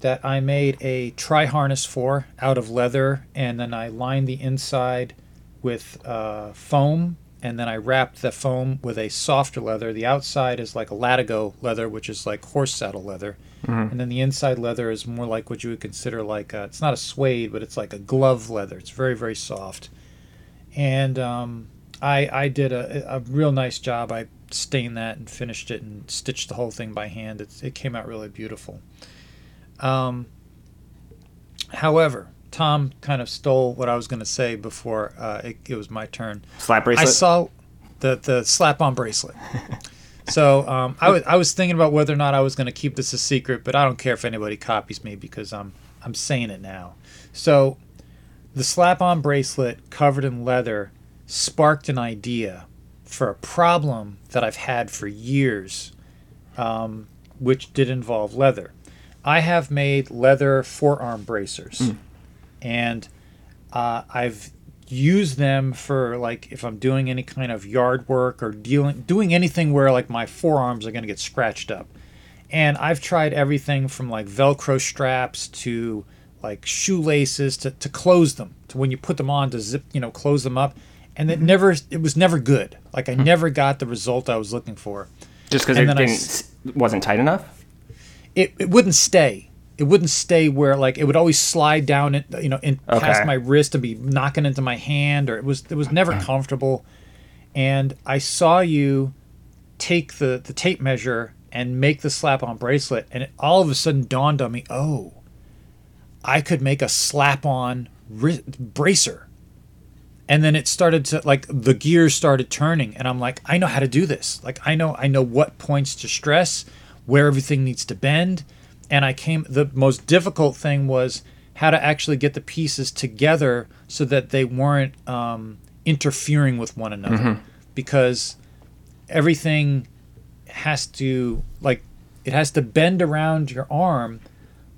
that I made a tri harness for out of leather, and then I lined the inside with uh, foam, and then I wrapped the foam with a softer leather. The outside is like a latigo leather, which is like horse saddle leather, and then the inside leather is more like what you would consider like a, it's not a suede, but it's like a glove leather. It's very very soft, and um, I I did a, a real nice job. I stained that and finished it and stitched the whole thing by hand. It's, it came out really beautiful. Um, however, Tom kind of stole what I was going to say before uh, it, it was my turn. Slap bracelet. I saw the the slap on bracelet. so um, I was I was thinking about whether or not I was going to keep this a secret, but I don't care if anybody copies me because I'm I'm saying it now. So the slap on bracelet covered in leather sparked an idea for a problem that I've had for years, um, which did involve leather. I have made leather forearm bracers, and uh, I've used them for like if I'm doing any kind of yard work or dealing doing anything where like my forearms are going to get scratched up. And I've tried everything from like Velcro straps to like shoelaces to, to close them to when you put them on to zip you know close them up, and it mm-hmm. never it was never good. Like I mm-hmm. never got the result I was looking for Just because it didn't, s- wasn't tight enough. it, it wouldn't stay. It wouldn't stay where like it would always slide down it, you know, in past my wrist and be knocking into my hand, or it was it was never comfortable. And I saw you take the the tape measure and make the slap on bracelet, and it all of a sudden dawned on me, oh, I could make a slap on ri- bracer. And then it started to like the gears started turning, and I'm like, I know how to do this. Like I know I know what points to stress, where everything needs to bend, and I came. The most difficult thing was how to actually get the pieces together so that they weren't um, interfering with one another, because everything has to like it has to bend around your arm,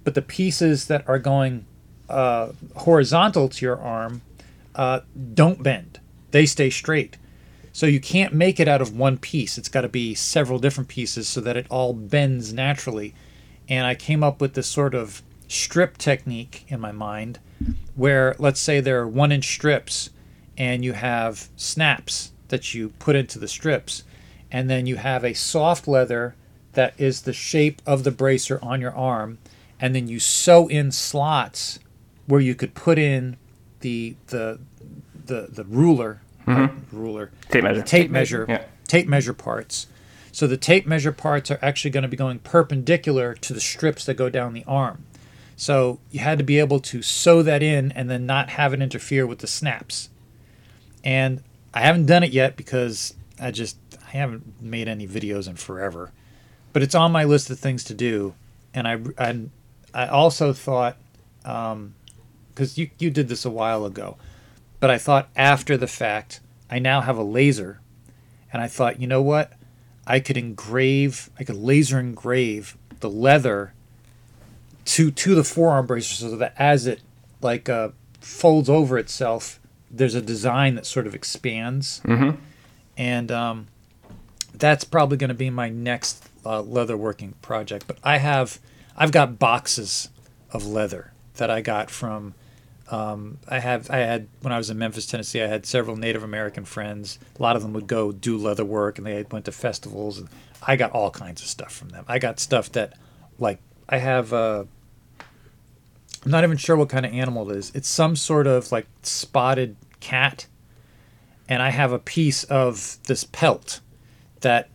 but the pieces that are going uh, horizontal to your arm uh, don't bend; they stay straight. So you can't make it out of one piece. It's got to be several different pieces so that it all bends naturally. And I came up with this sort of strip technique in my mind where let's say there are one inch strips and you have snaps that you put into the strips and then you have a soft leather that is the shape of the bracer on your arm and then you sew in slots where you could put in the the the, the ruler mm-hmm. ruler Tape measure. tape measure Yeah. tape measure parts so the tape measure parts are actually going to be going perpendicular to the strips that go down the arm. So you had to be able to sew that in and then not have it interfere with the snaps. And i haven't done it yet because i just i haven't made any videos in forever. But it's on my list of things to do. And i and i also thought um, because you, you did this a while ago but i thought after the fact i now have a laser. And i thought you know what i could engrave i could laser engrave the leather to to the forearm bracer so that as it like uh, folds over itself there's a design that sort of expands mm-hmm. and um, that's probably going to be my next uh, leather working project but i have i've got boxes of leather that i got from um, i have i had when i was in memphis tennessee i had several native american friends a lot of them would go do leather work and they went to festivals and i got all kinds of stuff from them i got stuff that like i have uh, i'm not even sure what kind of animal it is it's some sort of like spotted cat and i have a piece of this pelt that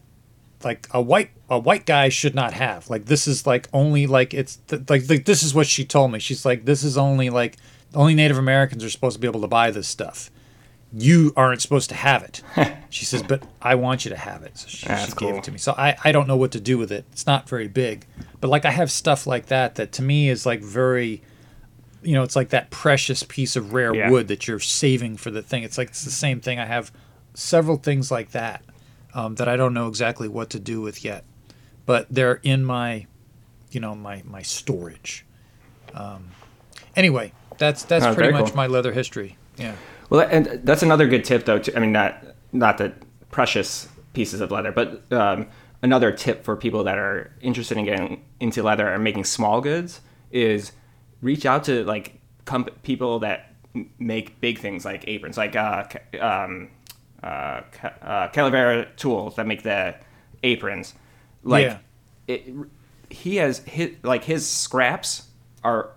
like a white a white guy should not have. Like this is like only like it's th- like, like this is what she told me. She's like this is only like only Native Americans are supposed to be able to buy this stuff. you aren't supposed to have it. she says, but I want you to have it. So she, she gave cool. it to me. So I, I don't know what to do with it. It's not very big. But like I have stuff like that that to me is like very you know, it's like that precious piece of rare Yeah. wood that you're saving for the thing. It's like it's the same thing. I have several things like that um, that I don't know exactly what to do with yet, but they're in my, you know, my my storage. Um, anyway, that's that's Oh, pretty much cool. my leather history. Yeah. Well, and that's another good tip, though. To, I mean, not not the precious pieces of leather, but um, another tip for people that are interested in getting into leather and making small goods is reach out to like comp- people that m- make big things like aprons, like uh, um, uh, uh, Calavera tools that make the aprons. Like, Yeah. it, he has his like his scraps are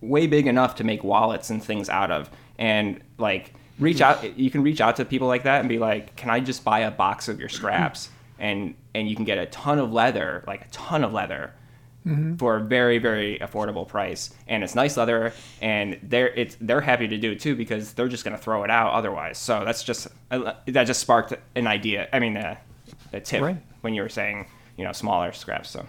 way big enough to make wallets and things out of. And like reach out you can reach out to people like that and be like can i just buy a box of your scraps? And and you can get a ton of leather like a ton of leather for a very very affordable price. And it's nice leather and they're it's they're happy to do it too because they're just going to throw it out otherwise. So that's just that just sparked an idea i mean a, a tip Right. when you were saying you know smaller scraps so.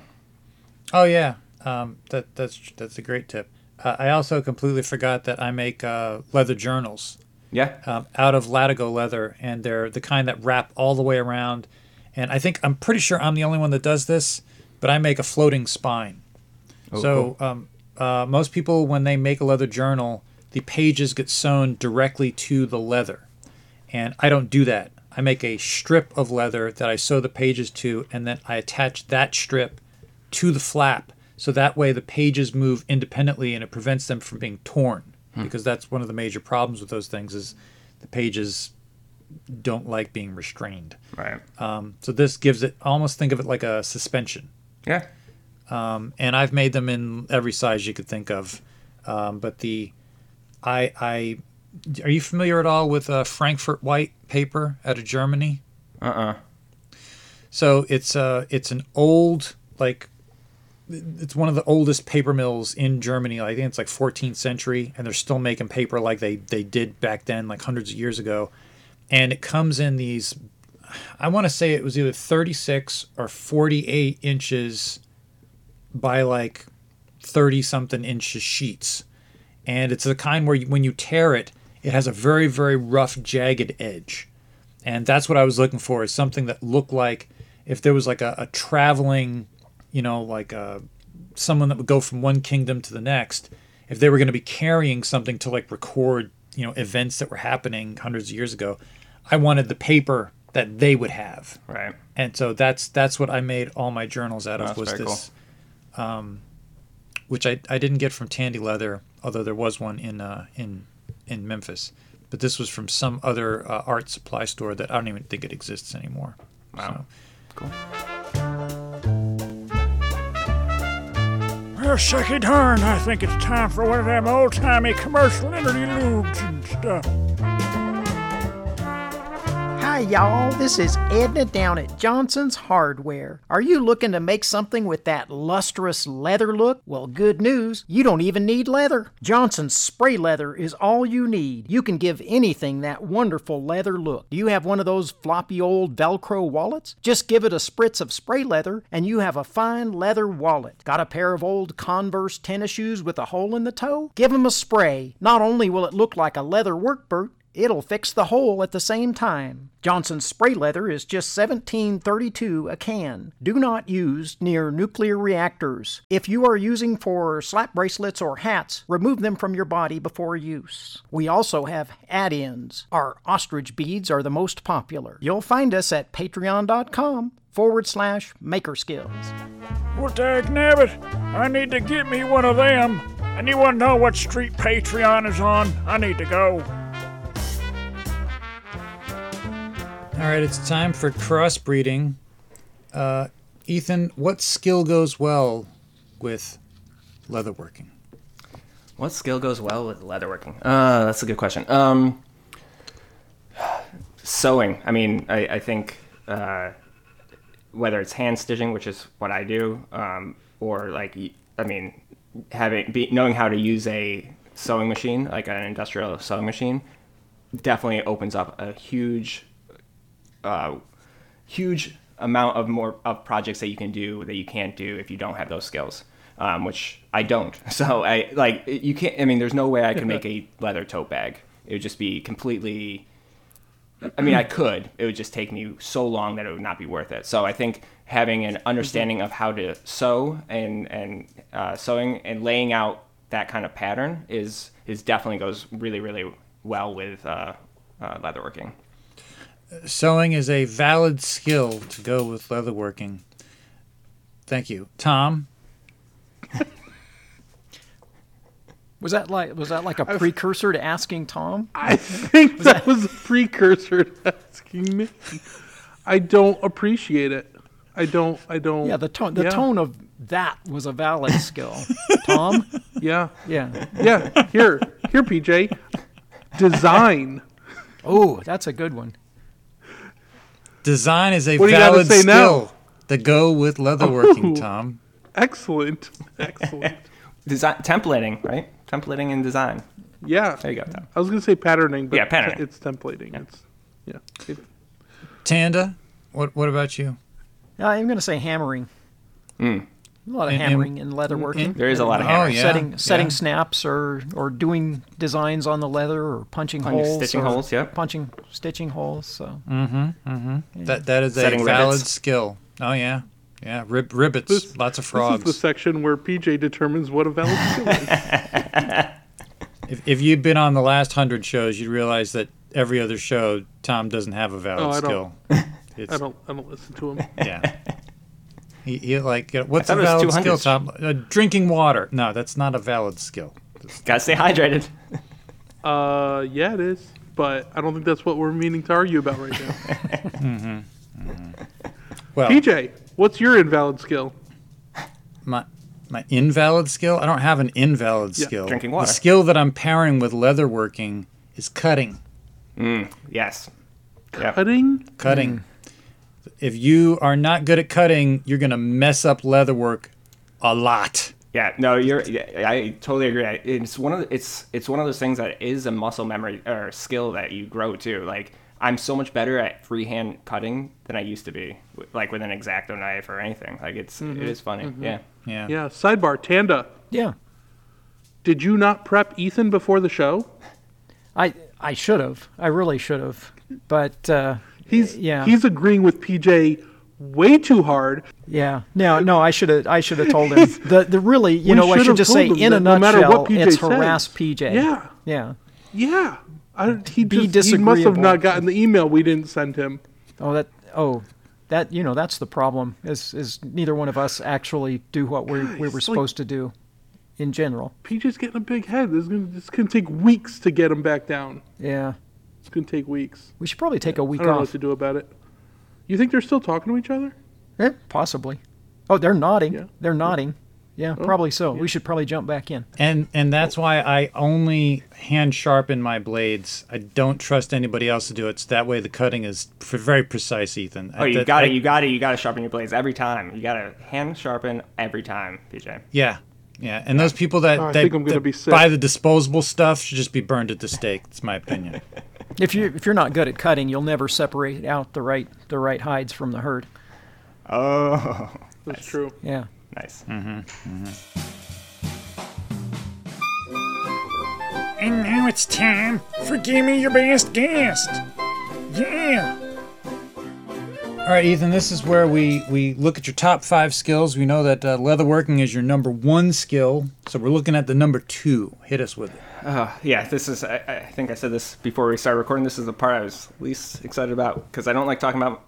Oh yeah, um, that that's that's a great tip. Uh, I also completely forgot that I make uh, leather journals. yeah um, out of Latigo leather, and they're the kind that wrap all the way around. And I think I'm pretty sure I'm the only one that does this, but I make a floating spine. so um, uh, most people, when they make a leather journal, the pages get sewn directly to the leather, and I don't do that. I make a strip of leather that I sew the pages to, and then I attach that strip to the flap, so that way the pages move independently, and it prevents them from being torn. Because that's one of the major problems with those things is the pages don't like being restrained. right Um, so this gives it almost think of it like a suspension. yeah And I've made them in every size you could think of. Um, but the I I are you familiar at all with uh, Frankfurt White paper out of Germany? uh-uh So it's uh it's an old like it's one of the oldest paper mills in Germany. I think it's like 14th century, and they're still making paper like they they did back then, like hundreds of years ago. And it comes in these, I want to say it was either 36 or 48 inches by like 30 something inches sheets, and it's the kind where you, when you tear it, it has a very very rough jagged edge and that's what I was looking for is something that looked like if there was like a, a traveling, you know, like a, someone that would go from one kingdom to the next, if they were going to be carrying something to like record, you know, events that were happening hundreds of years ago, I wanted the paper that they would have, right. And so that's that's what I made all my journals out of That's was this, um, which I, I didn't get from Tandy Leather, although there was one in uh, in in Memphis, but this was from some other uh, art supply store that I don't even think it exists anymore. Wow. So, Well, shucky darn, I think it's time for one of them old-timey commercial interludes and stuff. Hi, y'all. This is Edna down at Johnson's Hardware. Are you looking to make something with that lustrous leather look? Well, good news. You don't even need leather. Johnson's spray leather is all you need. You can give anything that wonderful leather look. Do you have one of those floppy old Velcro wallets? Just give it a spritz of spray leather and you have a fine leather wallet. Got a pair of old Converse tennis shoes with a hole in the toe? Give 'em a spray. Not only will it look like a leather work boot, It'll fix the hole at the same time. Johnson's spray leather is just 1732 a can. Do not use near nuclear reactors. If you are using for slap bracelets or hats, remove them from your body before use. We also have add-ins. Our ostrich beads are the most popular. You'll find us at patreon.com forward slash makerskills. Well, dag nabbit, I need to get me one of them. Anyone know what street Patreon is on? I need to go. All right, it's time for crossbreeding. Uh, Ethan, what skill goes well with leatherworking? What skill goes well with leatherworking? Uh, that's a good question. Um, sewing. I mean, I, I think uh, whether it's hand stitching, which is what I do, um, or like, I mean, having be, knowing how to use a sewing machine, like an industrial sewing machine, definitely opens up a huge, uh, huge amount of more of projects that you can do that you can't do if you don't have those skills. Um, which I don't. So I like you can't. I mean, there's no way I can make a leather tote bag. It would just be completely I mean, I could. It would just take me so long that it would not be worth it. So I think having an understanding of how to sew and and uh, sewing and laying out that kind of pattern is is definitely goes really really well with uh, uh, leatherworking. Sewing is a valid skill to go with leatherworking. Thank you, Tom. Was that like was that like a precursor to asking Tom? I think that was a precursor to asking me. I don't appreciate it. I don't. I don't. Yeah, the tone the yeah, tone of that was a valid skill. Tom? Yeah. Yeah. Yeah. Here. Here, PJ. Design. Oh, that's a good one. Design is a What do you valid say now? skill to go with leatherworking, Oh. Tom. Excellent. Excellent. Design templating, right? Templating and design. Yeah. There you go. Tom. I was gonna say patterning, but Yeah, patterning. it's templating. It's yeah. It- Tanda, what what about you? Uh, I'm going to say hammering. Hmm. A lot of And- and- hammering in leatherworking. There is a lot of Oh, hammering. yeah. setting setting yeah. snaps or or doing designs on the leather or punching, Punching- holes stitching holes, yep. punching stitching holes so Mm-hmm. Mm-hmm. That that is Setting a valid rivets. skill. Oh yeah, yeah. Rib, ribbets, This- lots of frogs. This is frogs. the section where PJ determines what a valid skill is. If, if you've been on the last hundred shows, you'd realize that every other show, Tom doesn't have a valid Oh, I skill. don't- It's, I don't. I don't listen to him. Yeah. He, he like uh, what's I a thought it was valid skill, 200s. Tom? Uh, drinking water. No, that's not a valid skill. Gotta stay hydrated. Uh, yeah, it is. But I don't think that's what we're meaning to argue about right now. Well, PJ, what's your invalid skill? my my invalid skill. I don't have an invalid Yeah, skill. drinking water. The skill that I'm pairing with leatherworking is cutting. Mm, Yes. Yep. Cutting? Cutting. If you are not good at cutting, you're gonna mess up leatherwork a lot. Yeah, no, you're. Yeah, I totally agree. It's one of the, it's it's one of those things that is a muscle memory or skill that you grow too. Like I'm so much better at freehand cutting than I used to be, like with an exacto knife or anything. Like it's it is funny. Yeah. Yeah. Yeah. Sidebar, Tanda. yeah Did you not prep Ethan before the show? I I should have I really should have but uh, He's Yeah. He's agreeing with PJ way too hard. yeah no no I should have I should have told him the the really you We know I should just say in a no matter nutshell what PJ it's says. harass PJ Yeah. yeah Yeah. I, he, Be just, he must have not gotten the email we didn't send him. oh that oh that you know that's the problem is is neither one of us actually do what we we were like- supposed to do in general PJ's getting a big head. This is gonna, this is gonna take weeks to get him back down. yeah It's gonna take weeks. we should probably take a week I don't know what off to do about it. You think they're still talking to each other? Eh, possibly oh they're nodding Yeah. they're nodding yeah probably so we should probably jump back in And and that's why I only hand sharpen my blades. I don't trust anybody else to do it. So that way the cutting is f- very precise, Ethan. Oh, you got it. You got it. You got to sharpen your blades every time. You got to hand sharpen every time, PJ. Yeah, yeah. And those people that, Oh, that, think I'm that be buy the disposable stuff should just be burned at the stake. That's my opinion. If you if you're not good at cutting, you'll never separate out the right the right hides from the herd. Oh, That's true. Yeah. nice. Mm-hmm. Mm-hmm. And now it's time for Give Me Your Best Guest. Yeah. All right, Ethan. This is where we we look at your top five skills. We know that uh, leatherworking is your number one skill, so we're looking at the number two. Hit us with it. Uh, yeah, this is. I, I think I said this before we started recording. This is the part I was least excited about because I don't like talking about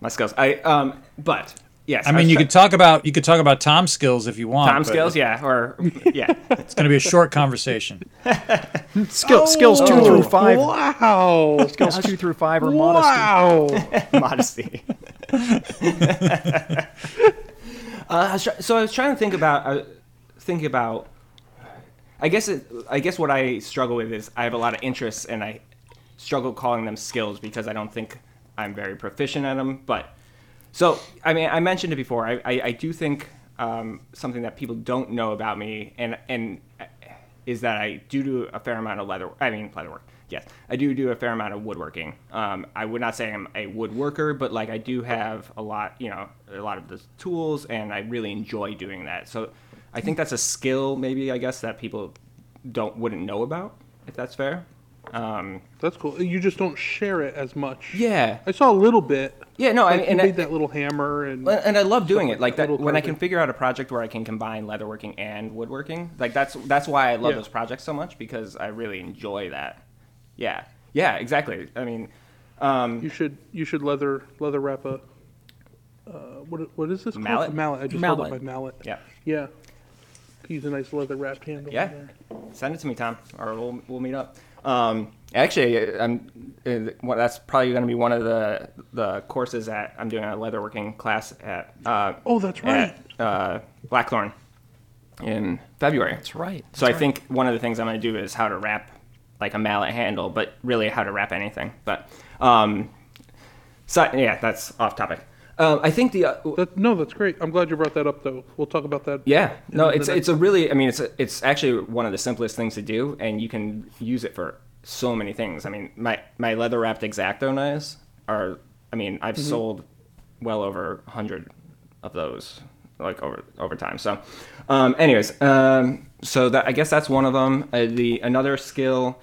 my skills. I um, but yes. I mean, you try- could talk about you could talk about Tom's skills if you want. Tom skills, yeah, or yeah. It's going to be a short conversation. Skill, skills two Oh, through five. Wow. Skills two through five are modesty. Wow. modesty. uh, I was so I was trying to think about uh, think about. I guess it, I guess what I struggle with is I have a lot of interests and I struggle calling them skills because I don't think I'm very proficient at them. But so I mean I mentioned it before. I I, I do think um, something that people don't know about me and and is that I do do a fair amount of leather. I mean leather work. yes, I do do a fair amount of woodworking. Um, I would not say I'm a woodworker, but like I do have a lot, you know, a lot of the tools, and I really enjoy doing that. So I think that's a skill, maybe I guess that people don't wouldn't know about, if that's fair. Um, That's cool. You just don't share it as much. yeah, I saw a little bit. Yeah, no, I Like mean, you and made I, that little hammer and and I love doing it like that, when I can figure out a project where I can combine leatherworking and woodworking. Like that's that's why I love Yeah. those projects so much because I really enjoy that. Yeah, yeah, exactly. I mean, um, you should you should leather leather wrap a uh, what what is this called? Mallet? A mallet. I just Mallet. held up my mallet. yeah, Yeah. Use a nice leather wrapped handle. yeah. there. Send it to me, Tom, or we'll we'll meet up. Um, actually, I'm. Uh, well, that's probably going to be one of the the courses that I'm doing a leatherworking class at. Uh, Oh, that's right. At, uh, Blackthorn in February. That's right. So I think one of the things I'm going to do is how to wrap like a mallet handle, but really how to wrap anything. But um, so yeah, that's off topic. Um, I think the uh, That, no, that's great. I'm glad you brought that up, though. We'll talk about that. yeah no it's it's a really I mean it's a, it's actually one of the simplest things to do, and you can use it for so many things. I mean my my leather wrapped exacto knives are I mean I've sold well over a hundred of those like over over time. So, um, anyways, um, so that I guess that's one of them. Uh, the another skill,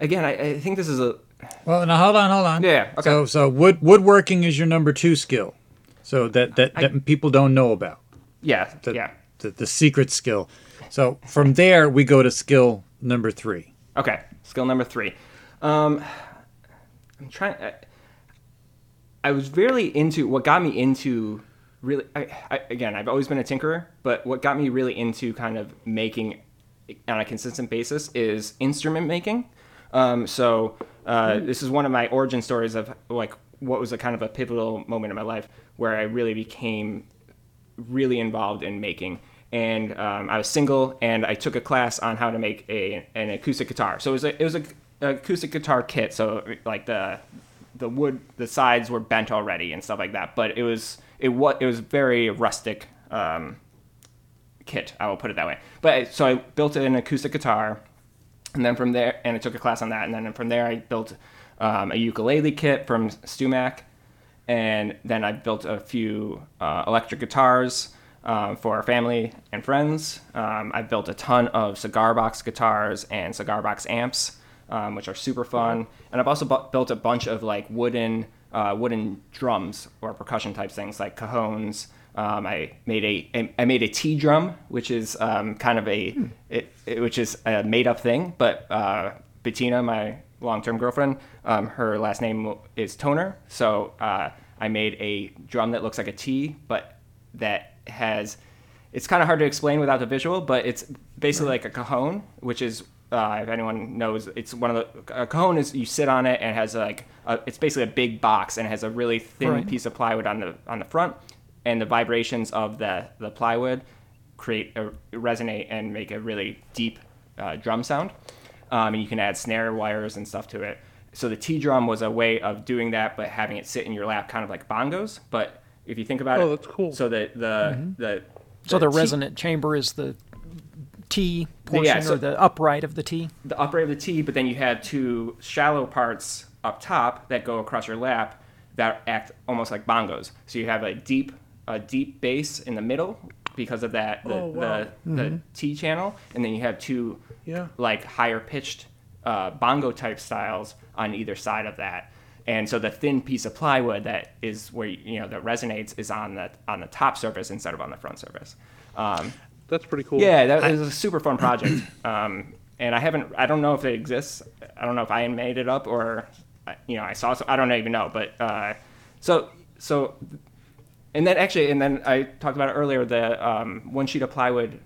again, I, I think this is a Well, now hold on, hold on. Yeah, okay. So, so wood woodworking is your number two skill. So that that, that people don't know about. yeah The, yeah The, the secret skill. So from there we go to skill number three. okay. Skill number three. Um, I'm trying. I, I was really into what got me into really. I, I, again, I've always been a tinkerer, but what got me really into kind of making on a consistent basis is instrument making. Um, so uh, this is one of my origin stories of like what was a kind of a pivotal moment in my life where I really became really involved in making. And um, I was single, and I took a class on how to make a an acoustic guitar. So it was a it was a, a acoustic guitar kit. So like the the wood the sides were bent already and stuff like that. But it was it was it was very rustic um, kit. I will put it that way. But so I built an acoustic guitar, and then from there, and I took a class on that, and then from there I built um, a ukulele kit from StewMac, and then I built a few uh, electric guitars um, for our family and friends. Um, I built a ton of cigar box guitars and cigar box amps, um, which are super fun. And I've also bu- built a bunch of like wooden uh, wooden drums or percussion type things like cajones. Um, I made a I made a tea drum, which is um, kind of a it, it- which is a made up thing. But uh, Bettina, my long term girlfriend, um, her last name is Toner, so uh, I made a drum that looks like a T, but that has it's kind of hard to explain without the visual, but it's basically like a cajon, which is uh, if anyone knows, it's one of the a cajon is you sit on it and it has like a, it's basically a big box and it has a really thin Right. piece of plywood on the on the front, and the vibrations of the the plywood create a resonate and make a really deep uh, drum sound. Um, and you can add snare wires and stuff to it. So the T drum was a way of doing that, but having it sit in your lap, kind of like bongos. But if you think about it, Oh, that's cool. So the the the So the T- resonant chamber is the T portion Yeah, so- or the upright of the T. the upright of the T, but then you have two shallow parts up top that go across your lap that act almost like bongos. So you have a deep a deep bass in the middle because of that the Oh, wow. the, the T channel, and then you have two Yeah. like higher pitched uh, bongo type styles on either side of that. And so the thin piece of plywood that is where you know that resonates is on the on the top surface instead of on the front surface. Um, That's pretty cool. yeah, that was a super fun project. Um, and I haven't, I don't know if it exists. I don't know if I made it up or, you know, I saw, I don't even know. But uh, so, so, and then actually, and then I talked about it earlier the um, one sheet of plywood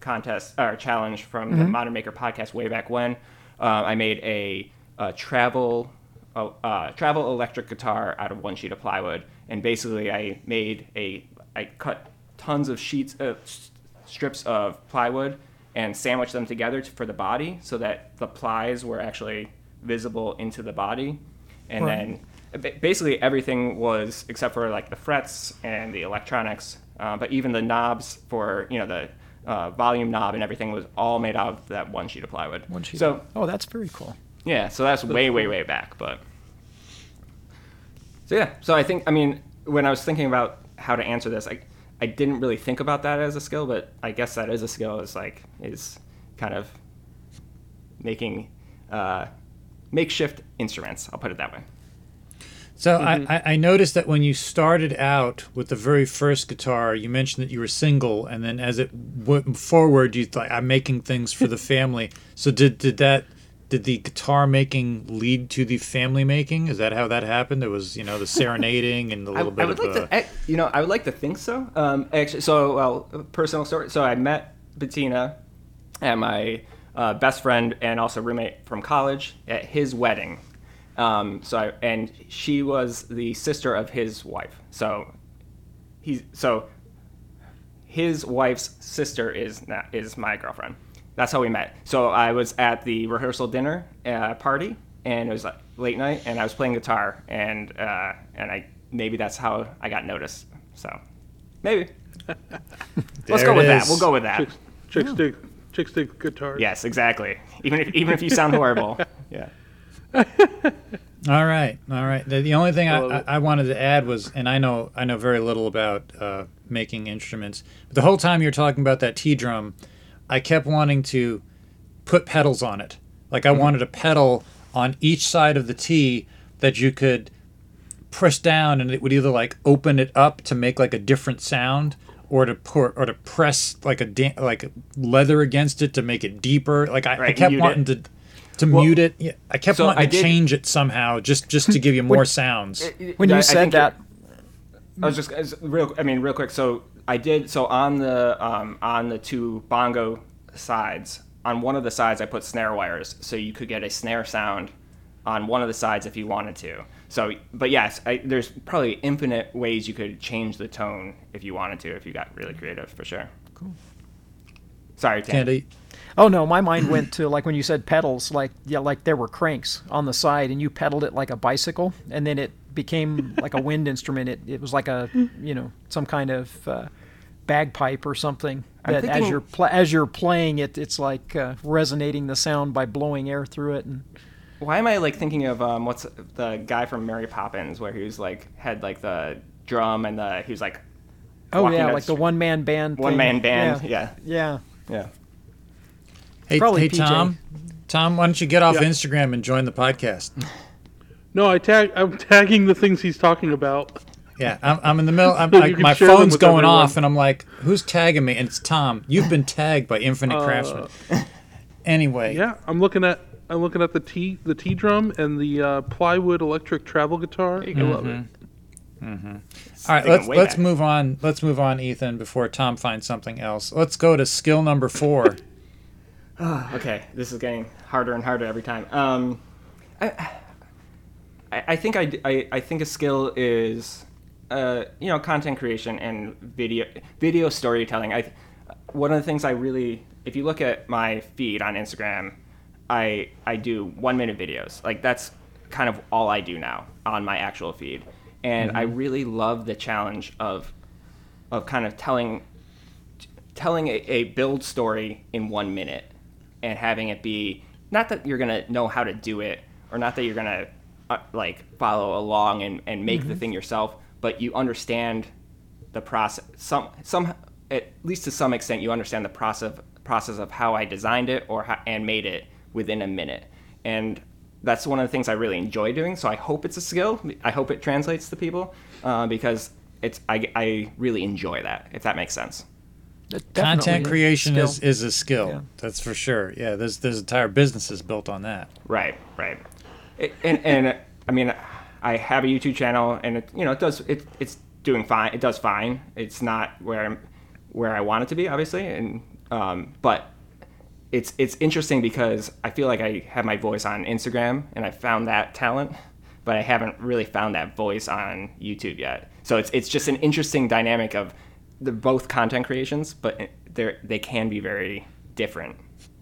contest or challenge from the Modern Maker podcast way back when. Uh, I made a, a travel uh, uh, travel electric guitar out of one sheet of plywood, and basically I made a I cut tons of sheets of s- strips of plywood and sandwiched them together to, for the body, so that the plies were actually visible into the body, and Right. then basically everything was except for like the frets and the electronics, uh, but even the knobs for you know the uh, volume knob and everything was all made out of that one sheet of plywood. One sheet. So oh, that's very cool. Yeah, so that's way, way, way back. But so yeah, so I think I mean when I was thinking about how to answer this, I I didn't really think about that as a skill, but I guess that is a skill. Is like is kind of making uh, makeshift instruments. I'll put it that way. So I, I I noticed that when you started out with the very first guitar, you mentioned that you were single, and then as it went forward, you thought, "I'm making things for the family." So did did that did the guitar making lead to the family making? Is that how that happened? It was you know the serenading and a I, little I bit would of like uh, to, you know, I would like to think so. Um, actually, so well, personal story. So I met Bettina and my uh, best friend and also roommate from college at his wedding. Um, so I, and she was the sister of his wife. So he's so his wife's sister is not, is my girlfriend. That's how we met. So I was at the rehearsal dinner uh, party, and it was like late night, and I was playing guitar, and uh, and I maybe that's how I got noticed. So maybe let's go it with that. We'll go with that. Chicks, chicks dig, chicks dig guitars. Yes, exactly. Even if even if you sound horrible, yeah. All right, all right. The, the only thing I, I. I wanted to add was, and I know I know very little about uh, making instruments, but the whole time you're talking about that T drum, I kept wanting to put pedals on it. Like I mm-hmm. wanted a pedal on each side of the T that you could press down, and it would either like open it up to make like a different sound, or to pour, or to press like a da- like leather against it to make it deeper. Like I, I kept mute it. wanting to to mute it. Yeah, I kept so wanting I to did- change it somehow, just just to give you more sounds. When you I said think that, I was just as real. I mean, real quick. So I did. So on the um, on the two bongo sides, on one of the sides, I put snare wires, so you could get a snare sound on one of the sides if you wanted to. So, but yes, I, there's probably infinite ways you could change the tone if you wanted to, if you got really creative, for sure. Cool. Sorry, Tam. Candy. oh no, my mind went to like when you said pedals, like yeah, like there were cranks on the side, and you pedaled it like a bicycle, and then it became like a wind instrument. It it was like a you know some kind of uh, bagpipe or something. I'm That as you're pl- as you're playing it, it's like uh, resonating the sound by blowing air through it, and Why am I like thinking of um, what's the guy from Mary Poppins where he was like had like the drum and the he was like oh yeah, like the street- one man band. one thing. man band. Yeah, Yeah, yeah. yeah. Hey, Probably hey PJ. Tom. Tom, why don't you get off Yeah. Instagram and join the podcast? No, I tag. I'm tagging the things he's talking about. Yeah, I'm, I'm in the middle. I'm You like, my phone's going everyone. off, and I'm like, "Who's tagging me?" And it's Tom. You've been tagged by Infinite Craftsman. Anyway, Yeah, I'm looking at. I'm looking at the T, the T drum, and the uh, plywood electric travel guitar. I love it. all right, let's let's back. move on. Let's move on, Ethan, before Tom finds something else. Let's go to skill number four. Okay, this is getting harder and harder every time. Um, I, I I think I, I- I think a skill is, uh, you know, content creation and video video storytelling. I one of the things I really, if you look at my feed on Instagram, I I do one minute videos. Like that's kind of all I do now on my actual feed, and I really love the challenge of of kind of telling telling a, a build story in one minute and having it be not that you're gonna know how to do it or not that you're gonna uh, like follow along and, and make the thing yourself but you understand the process some some at least to some extent you understand the process process of how I designed it or how, and made it within a minute and that's one of the things I really enjoy doing so I hope it's a skill I hope it translates to people uh, because it's I, I really enjoy that if that makes sense Content creation is, is a skill. Yeah. That's for sure. Yeah, there's there's entire businesses built on that. Right, right. It, and and I mean, I have a YouTube channel, and it you know it does it it's doing fine. It does fine. It's not where I'm where I want it to be, obviously, and um, but it's it's interesting because I feel like I have my voice on Instagram, and I found that talent, but I haven't really found that voice on YouTube yet. So it's it's just an interesting dynamic of they're both content creations, but they they can be very different.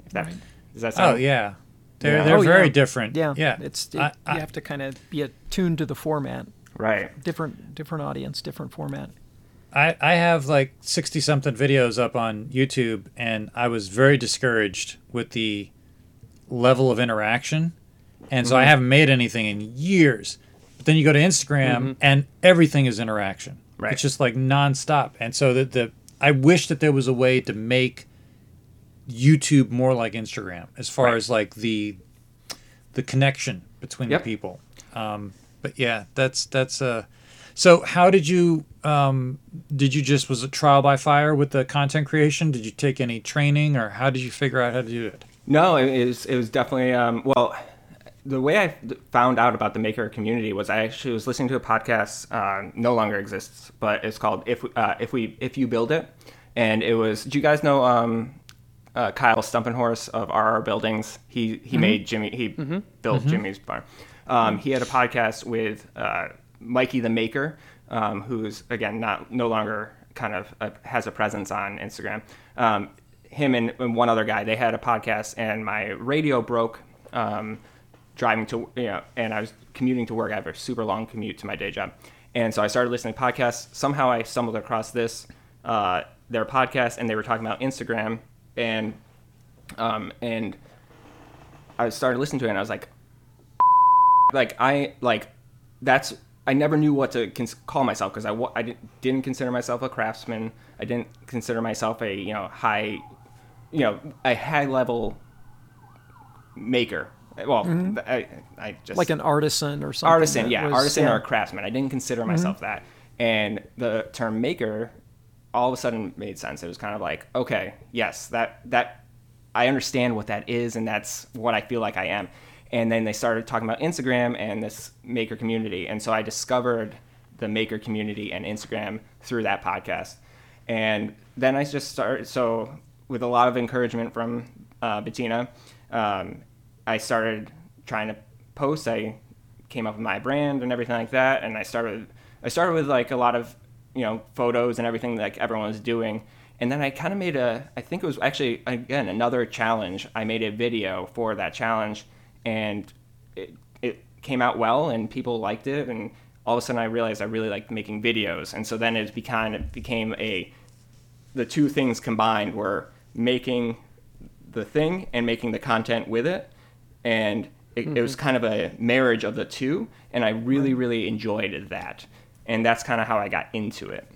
If that does that sound? Oh yeah, they're Yeah. they're Oh, very yeah. different. Yeah, yeah. It's it, I- I- you have to kind of be attuned to the format. Right. Different different audience, different format. I, I have like 60 something videos up on YouTube, and I was very discouraged with the level of interaction. and so I mm-hmm. haven't made anything in years. But then you go to Instagram, mm-hmm. and everything is interaction. Right. It's just like nonstop, and so that the I wish that there was a way to make YouTube more like Instagram, as far Right. as like the the connection between Yep. the people. Um, but yeah, that's that's uh. So how did you um, did you just was it trial by fire with the content creation? Did you take any training, or how did you figure out how to do it? No, it, it was it was definitely um, well. The way I found out about the maker community was I actually was listening to a podcast. Uh, no longer exists, but it's called "If uh, If We If You Build It," and it was. Do you guys know um, uh, Kyle Stumpenhorst of RR Buildings? He he made Jimmy. He built Jimmy's barn. Um, he had a podcast with uh, Mikey the Maker, um, who's again not no longer kind of uh has a presence on Instagram. Um, him and, and one other guy, they had a podcast, and my radio broke. Um, driving to you know, and I was commuting to work. I have a super long commute to my day job, and so I started listening to podcasts. Somehow I stumbled across this uh, their podcast, and they were talking about Instagram, and um, and I started listening to it, and I was like, like I like that's I never knew what to cons- call myself because I, I didn't, didn't consider myself a craftsman. I didn't consider myself a you know high, you know a high level maker. Well, I, I just like an artisan or something. artisan, yeah, was- artisan yeah. or a craftsman. I didn't consider myself that. And the term maker all of a sudden made sense. It was kind of like, okay, yes, that that I understand what that is and that's what I feel like I am. And then they started talking about Instagram and this maker community. And so I discovered the maker community and Instagram through that podcast. And then I just started so with a lot of encouragement from uh, Bettina, um, I started trying to post. I came up with my brand and everything like that, and I started. I started with like a lot of you know photos and everything like everyone was doing, and then I kind of made a. I think it was actually again another challenge. I made a video for that challenge, and it it came out well, and people liked it, and all of a sudden I realized I really liked making videos, and so then it became it became a the two things combined were making the thing and making the content with it. And it, it was mm-hmm. kind of a marriage of the two. And i really really enjoyed that and that's kind of how i got into it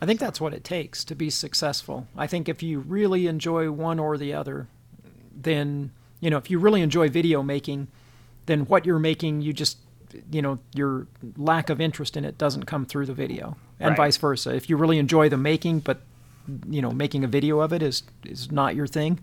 I think that's what it takes to be successful. I think if you really enjoy one or the other, then, you know, if you really enjoy video making, then what you're making, you just, you know, your lack of interest in it doesn't come through the video, and Right. vice versa. If you really enjoy the making, but, you know, making a video of it is, is not your thing,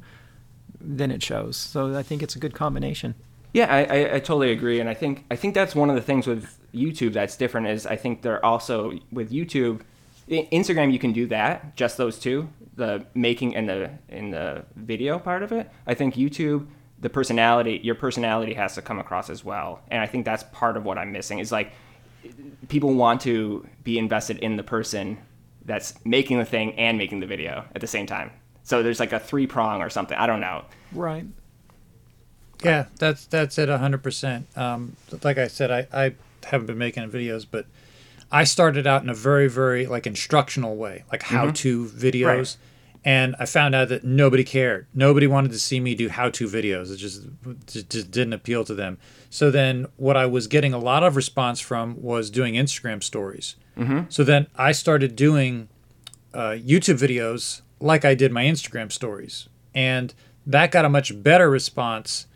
then it shows. So I think it's a good combination. Yeah, I, I, I totally agree, and I think I think that's one of the things with YouTube that's different is I think they're also with YouTube, Instagram you can do that just those two, the making and the in the video part of it. I think YouTube, the personality, your personality has to come across as well, and I think that's part of what I'm missing is like people want to be invested in the person that's making the thing and making the video at the same time. So there's like a three prong or something. I don't know. Right. Yeah, that's that's it, hundred percent. Um, like I said, I, I haven't been making videos, but I started out in a very very like instructional way, like how to videos, Right. and I found out that nobody cared. Nobody wanted to see me do how to videos. It just just, just didn't appeal to them. So then, what I was getting a lot of response from was doing Instagram stories. So then I started doing uh, YouTube videos like I did my Instagram stories, and that got a much better response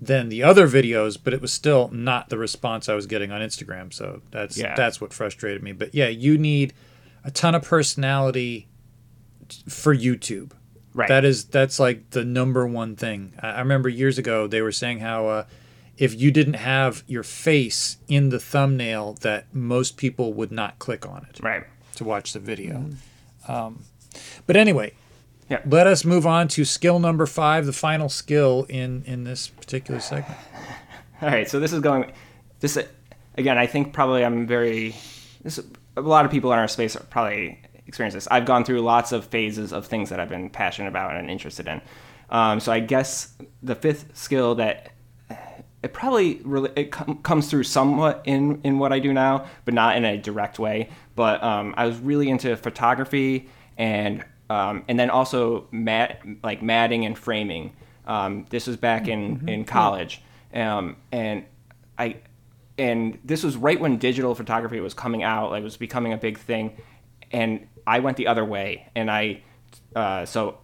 than the other videos, but it was still not the response I was getting on Instagram. So that's Yeah. that's what frustrated me. But yeah, you need a ton of personality for YouTube. Right. That is that's like the number one thing. I remember years ago they were saying how uh, if you didn't have your face in the thumbnail, that most people would not click on it Right. to watch the video. Um, but anyway, Yeah. let us move on to skill number five, the final skill in in this particular segment. All right, so this is going. This again, I think probably I'm very. This a lot of people in our space are probably experience this. I've gone through lots of phases of things that I've been passionate about and interested in. Um, so I guess the fifth skill that it probably really it com- comes through somewhat in in what I do now, but not in a direct way. But um, I was really into photography and um, and then also mat like matting and framing. Um, this was back in in college, um, and I and this was right when digital photography was coming out, like it was becoming a big thing, and I went the other way, and I uh, so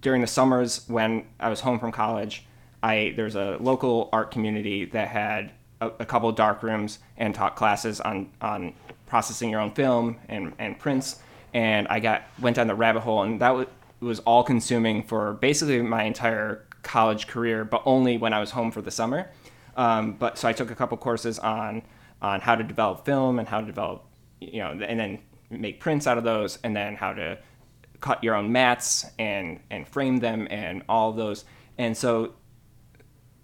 during the summers when I was home from college, I there's a local art community that had a, a couple dark rooms and taught classes on on processing your own film and and prints, and I got went down the rabbit hole, and that was was all consuming for basically my entire college career, but only when I was home for the summer. Um, but so I took a couple courses on on how to develop film and how to develop, you know, and then make prints out of those, and then how to cut your own mats and and frame them and all of those. And so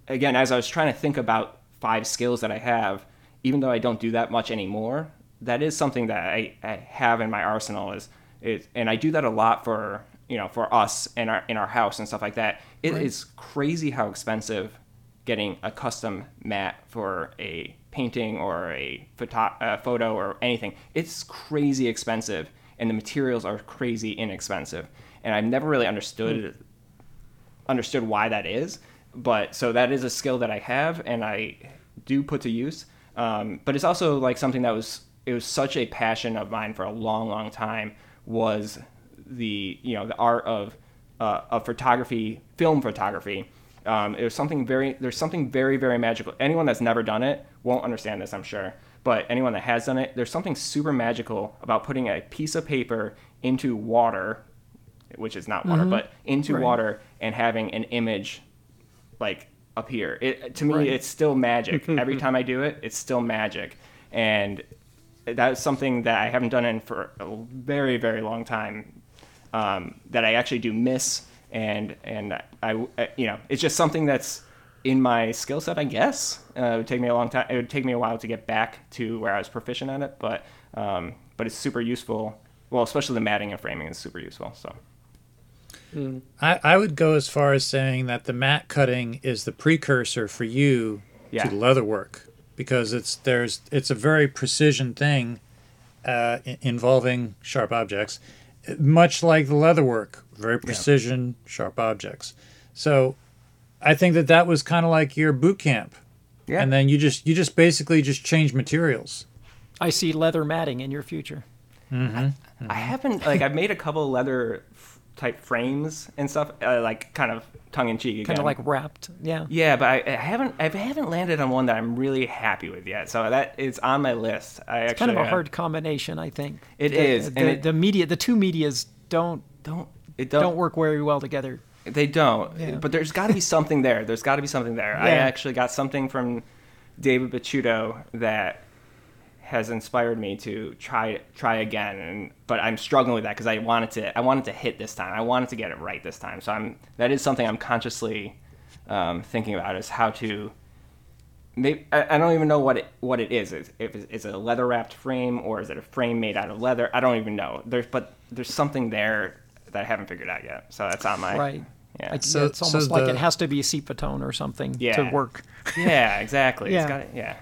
again, as I was trying to think about five skills that I have, even though I don't do that much anymore, that is something that I, I have in my arsenal is is and I do that a lot for you know for us in our in our house and stuff like that. It is crazy how expensive getting a custom mat for a painting or a photo, uh, photo or anything. It's crazy expensive, and the materials are crazy inexpensive. And I've never really understood understood why that is. But so that is a skill that I have and I do put to use. Um, but it's also like something that was it was such a passion of mine for a long, long time was the you know the art of uh, of photography, film photography. Um, it was something very there's something very very magical. Anyone that's never done it won't understand this, I'm sure. But anyone that has done it, there's something super magical about putting a piece of paper into water, which is not water, but into water and having an image like appear. It to me, it's still magic. Every time I do it, it's still magic, and that's something that I haven't done in for a very very long time. Um, that I actually do miss, and and I, I you know it's just something that's in my skill set, I guess. Uh, it would take me a long time. It would take me a while to get back to where I was proficient at it, but um, but it's super useful. Well, especially the matting and framing is super useful. So I, I would go as far as saying that the mat cutting is the precursor for you Yeah. to leather work because it's there's it's a very precision thing uh, involving sharp objects, much like the leather work, very precision sharp objects. So I think that that was kind of like your boot camp, yeah, and then you just you just basically just change materials. I see leather matting in your future. I haven't like I've made a couple leather f- type frames and stuff, uh, like kind of tongue in cheek. Kind of like wrapped. Yeah. Yeah, but I, I haven't I haven't landed on one that I'm really happy with yet. So that is on my list. I actually Kind of a uh, hard combination, I think. It the, is, The, and it- the media, the two medias don't don't it don't, don't, work very well together. They don't. Yeah. But there's got to be something there. There's got to be something there. I actually got something from David Picciuto that has inspired me to try try again and but I'm struggling with that because I wanted to I wanted to hit this time. I wanted to get it right this time. So I'm that is something I'm consciously um, thinking about is how to maybe I, I don't even know what it what it is. Is if it's, it's a leather wrapped frame or is it a frame made out of leather? I don't even know. There's but there's something there that I haven't figured out yet. So that's on my Right. Yeah. Like, So- it's so almost like the- it has to be a acetone or something to work. yeah, exactly. Yeah. It's got yeah.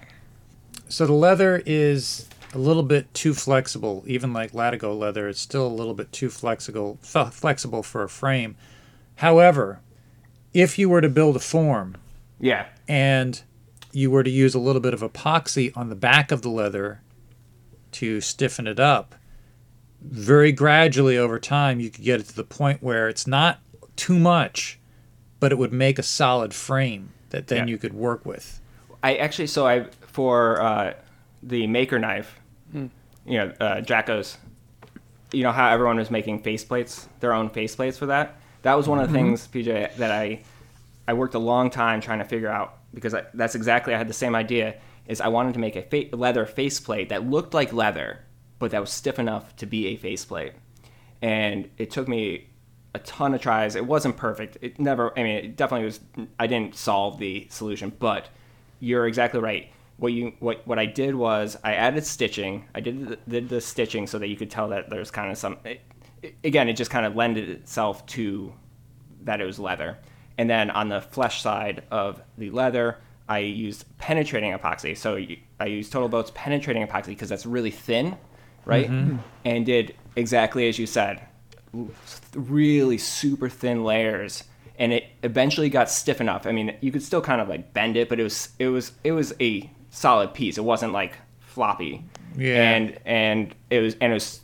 So the leather is a little bit too flexible, even like Latigo leather. It's still a little bit too flexible, f- flexible for a frame. However, if you were to build a form Yeah. and you were to use a little bit of epoxy on the back of the leather to stiffen it up, very gradually over time, you could get it to the point where it's not too much, but it would make a solid frame that then Yeah. you could work with. I actually so I for uh, the maker knife, you know, uh, Jacko's. You know how everyone was making faceplates, their own faceplates for that. That was one of the things, PJ, that I I worked a long time trying to figure out because I, that's exactly I had the same idea. Is I wanted to make a fa- leather faceplate that looked like leather, but that was stiff enough to be a faceplate. And it took me a ton of tries. It wasn't perfect. It never. I mean, it definitely was. I didn't solve the solution, but you're exactly right. What you what what I did was I added stitching. I did the, did the stitching so that you could tell that there's kind of some. It, it- again, it just kind of lended itself to that it was leather. And then on the flesh side of the leather, I used penetrating epoxy. So you, I used TotalBoat's penetrating epoxy because that's really thin, right? Mm-hmm. And did exactly as you said, really super thin layers. and it eventually got stiff enough. I mean, you could still kind of like bend it, but it was it was it was a solid piece. It wasn't like floppy. Yeah. And and it was and it was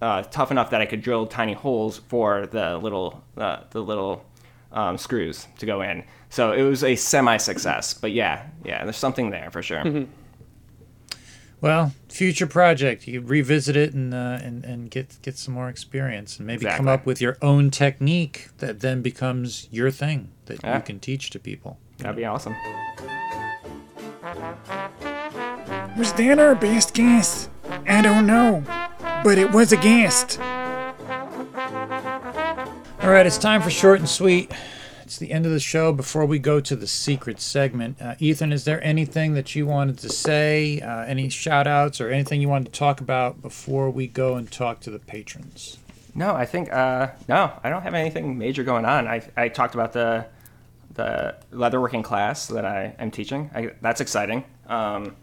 uh, tough enough that I could drill tiny holes for the little uh, the little um, screws to go in. So it was a semi success. But yeah, yeah, there's something there for sure. Well, future project. You revisit it and uh, and and get get some more experience, and maybe come up with your own technique that then becomes your thing that Yeah. you can teach to people. That'd be awesome. Was that our best guest? I don't know, but it was a guest. All right, it's time for short and sweet. It's the end of the show. Before we go to the secret segment, uh, Ethan, is there anything that you wanted to say? Uh, any shout outs or anything you wanted to talk about before we go and talk to the patrons? No, I think uh, no, I don't have anything major going on. I, I talked about the the leatherworking class that I am teaching. I, that's exciting. Um,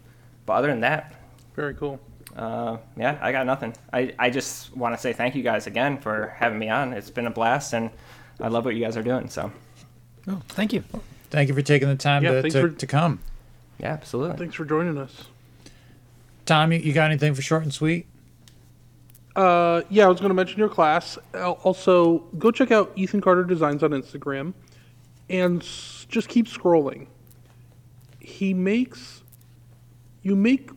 but other than that, Very cool. uh, yeah, I got nothing. I, I just want to say thank you guys again for having me on. It's been a blast, and I love what you guys are doing. So Oh, thank you. Thank you for taking the time Yeah, to, to, for- to come. yeah, absolutely. Thanks for joining us. Tom, you, you got anything for short and sweet? Uh, yeah, I was going to mention your class. Also, go check out Ethan Carter Designs on Instagram, and s- just keep scrolling. He makes you make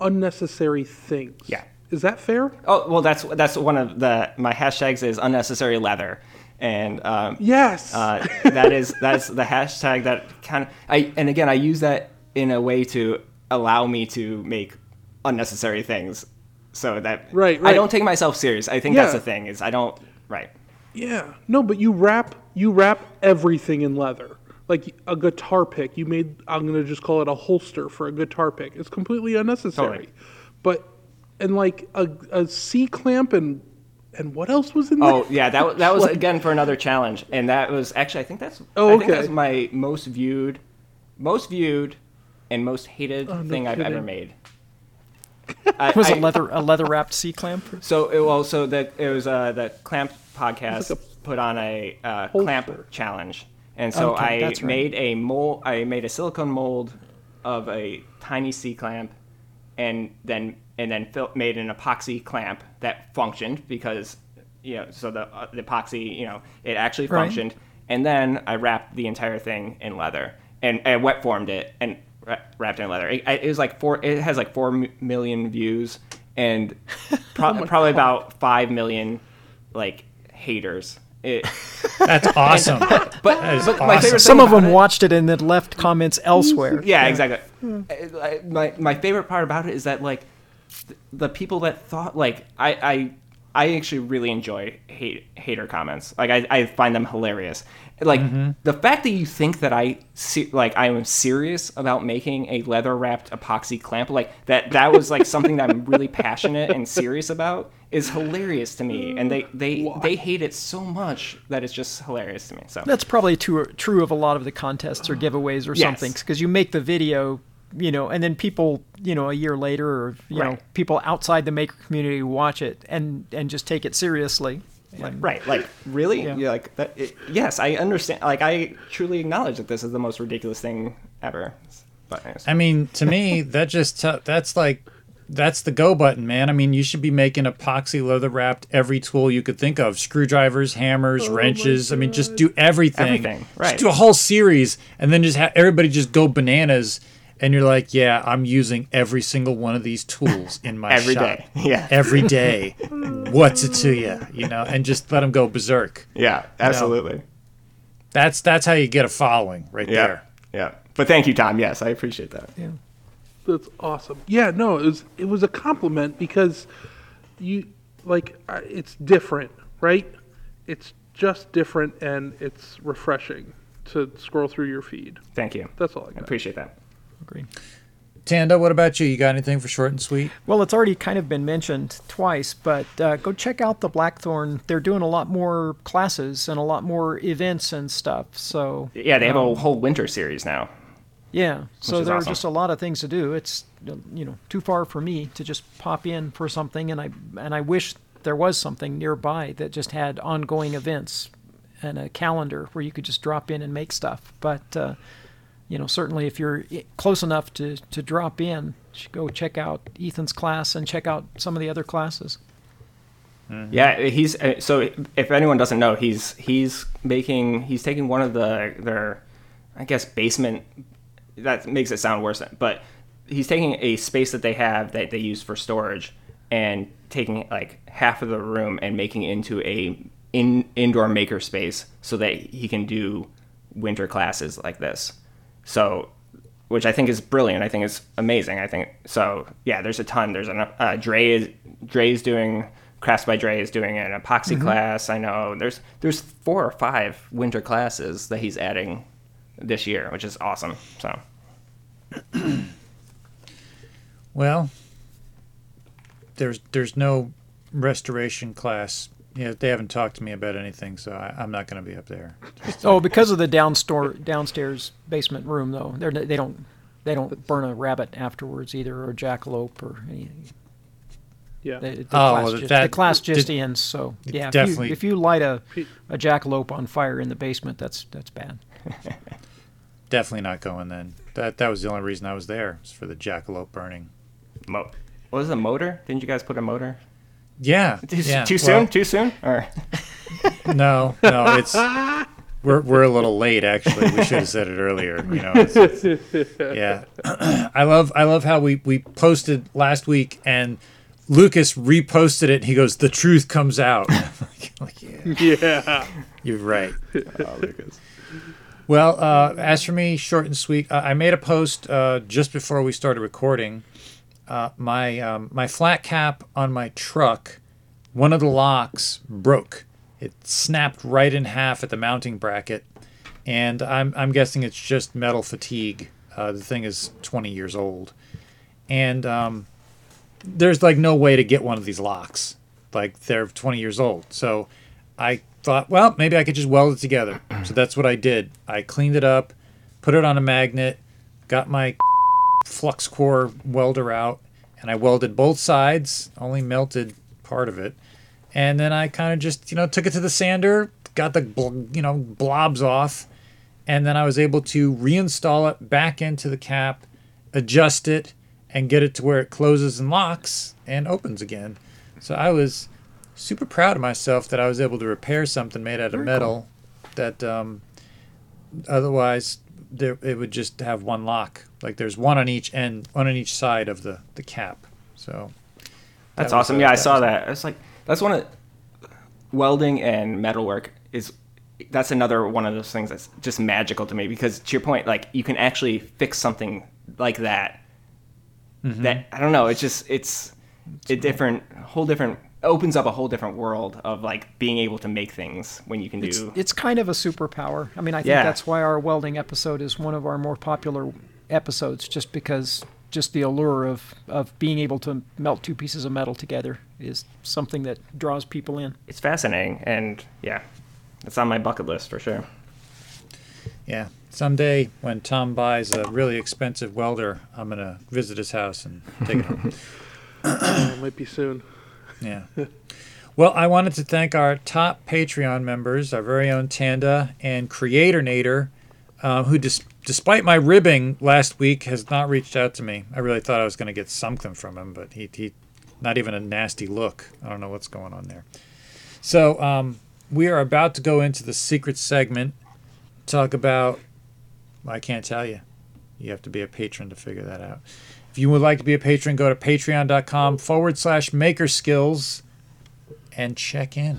unnecessary things. Yeah. Is that fair? Oh well, that's that's one of the my hashtags is unnecessary leather, and um, Yes. Uh, that is that's the hashtag that kind of I and again I use that in a way to allow me to make unnecessary things, so that Right, I don't take myself serious. I think that's the thing is I don't right. Yeah. No, but you wrap you wrap everything in leather. Like a guitar pick, you made I'm gonna just call it a holster for a guitar pick. It's completely unnecessary. Totally. But and like a a C clamp and and what else was in there? Oh yeah, that wa- that was Like- again for another challenge, and that was actually I think that's Oh, I think okay. that's my most viewed, most viewed, and most hated Oh, no thing I've ever made. I, Was I- a leather a leather wrapped C clamp? So it, well, so that it was uh, the Clamp podcast like put on a uh, clamp challenge, and so Okay, I right. made a mold. I made a silicone mold of a tiny C clamp, and then and then fill, made an epoxy clamp that functioned because you know so the uh, the epoxy you know it actually Right. functioned, and then I wrapped the entire thing in leather and I wet formed it and wrapped in leather. It, it was like four. It has like four million views and pro- probably about five million like haters. It, That's awesome. but That is but my awesome. favorite Some of them it- watched it and then left comments elsewhere. yeah, exactly. Uh, I- My my favorite part about it is that like th- the people that thought like I I I actually really enjoy hate hater comments. Like I, I find them hilarious. Like mm-hmm. the fact that you think that I se- like I am serious about making a leather wrapped epoxy clamp like that that was like something that I'm really passionate and serious about is hilarious to me. And they they they hate it so much that it's just hilarious to me. So That's probably true, true of a lot of the contests or giveaways or Yes. something, because you make the video, you know, and then people, you know, a year later or you know, people outside the maker community watch it and and just take it seriously. And- Right, like really, Yeah. yeah. like that. It, yes, I understand. Like I truly acknowledge that this is the most ridiculous thing ever. But anyways. I mean, to me, that just te- that's like that's the go button, man. I mean, you should be making epoxy leather wrapped every tool you could think of: screwdrivers, hammers, oh wrenches. I mean, just do everything. Everything, right. Just do a whole series, and then just have everybody just go bananas. And you're like, yeah, I'm using every single one of these tools in my Every shop day. Yeah. every day. What's it to you? You know, and just let them go berserk. yeah, absolutely. That's that's how you get a following right Yeah, there. yeah. But thank you, Tom. Yes, I appreciate that. Yeah. That's awesome. Yeah, no, it was it was a compliment because you like it's different, right? It's just different and it's refreshing to scroll through your feed. Thank you. That's all I I appreciate that. Agreed. Tandy, what about you? You got anything for short and sweet? Well, it's already kind of been mentioned twice, but uh, go check out the Blackthorn. They're doing a lot more classes and a lot more events and stuff. So Yeah, they have a whole winter series now. yeah, so is there awesome. are just a lot of things to do. It's you know too far for me to just pop in for something, and I and I wish there was something nearby that just had ongoing events and a calendar where you could just drop in and make stuff. But uh, you know, certainly if you're close enough to to drop in, go check out Ethan's class and check out some of the other classes. Yeah, he's uh, so. If anyone doesn't know, he's he's making he's taking one of the their, I guess basement. That makes it sound worse, but he's taking a space that they have that they use for storage and taking like half of the room and making it into a in indoor maker space so that he can do winter classes like this. So, which I think is brilliant. I think is amazing. I think so. Yeah, there's a ton. There's an uh, Dre is Dre's doing Crafts by Dre is doing an epoxy class. I know there's there's four or five winter classes that he's adding this year, which is awesome. So Well, there's there's no restoration class. Yeah, they haven't talked to me about anything, so I, I'm not going to be up there. Oh, because of the downstore downstairs basement room though, they're, they don't they don't burn a rabbit afterwards either or a jackalope or anything. Yeah. The, the Oh, class, well, just, that- the class just did- ends. So yeah, if you, if you light a a jackalope on fire in the basement, that's that's bad. Definitely not going then. That that was the only reason I was there, was for the jackalope burning. mo- what was the motor? Didn't you guys put a motor? Yeah. Too, yeah. too well, soon? Too soon? Or No, no, it's we're we're a little late actually. We should have said it earlier. You know. it's- yeah, I love I love how we we posted last week and Lucas reposted it. and He goes, "The truth comes out." like, yeah, Yeah. you're right. Well, uh, as for me, short and sweet. Uh, I made a post uh, just before we started recording. Uh, my um, my flat cap on my truck, one of the locks broke. It snapped right in half at the mounting bracket, and I'm I'm guessing it's just metal fatigue. Uh, the thing is 20 years old, and um, there's like no way to get one of these locks. Like they're 20 years old. So I thought, well, maybe I could just weld it together. So that's what I did. I cleaned it up, put it on a magnet, got my flux core welder out, and I welded both sides, only melted part of it. And then I kind of just, you know, took it to the sander, got the, bl- you know, blobs off, and then I was able to reinstall it back into the cap, adjust it, and get it to where it closes and locks and opens again. So I was super proud of myself that I was able to repair something made out of metal that um, otherwise there it would just have one lock. Like there's one on each end, one on each side of the the cap. So That's That awesome. a- yeah, I saw was- that. It's like that's one of welding and metalwork is that's another one of those things that's just magical to me because to your point, like you can actually fix something like that. Mm-hmm. That I don't know. It's just it's a different, whole different opens up a whole different world of like being able to make things when you can It's, do. it's kind of a superpower. I mean, I think Yeah. that's why our welding episode is one of our more popular episodes, just because just the allure of, of being able to melt two pieces of metal together is something that draws people in. It's fascinating, and yeah, it's on my bucket list for sure. yeah, someday when Tom buys a really expensive welder, I'm gonna visit his house and take it home. Uh, might be soon. Yeah. Well, I wanted to thank our top Patreon members, our very own Tandy and Creator Nader, uh, who, dis- despite my ribbing last week, has not reached out to me. I really thought I was going to get something from him, but he, he, not even a nasty look. I don't know what's going on there. So, um, we are about to go into the secret segment, talk about. I can't tell you. You have to be a patron to figure that out. If you would like to be a patron, go to patreon.com forward slash maker skills and check in.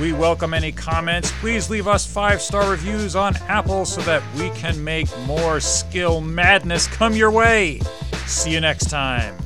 We welcome any comments. Please leave us five star reviews on Apple so that we can make more skill madness come your way. See you next time.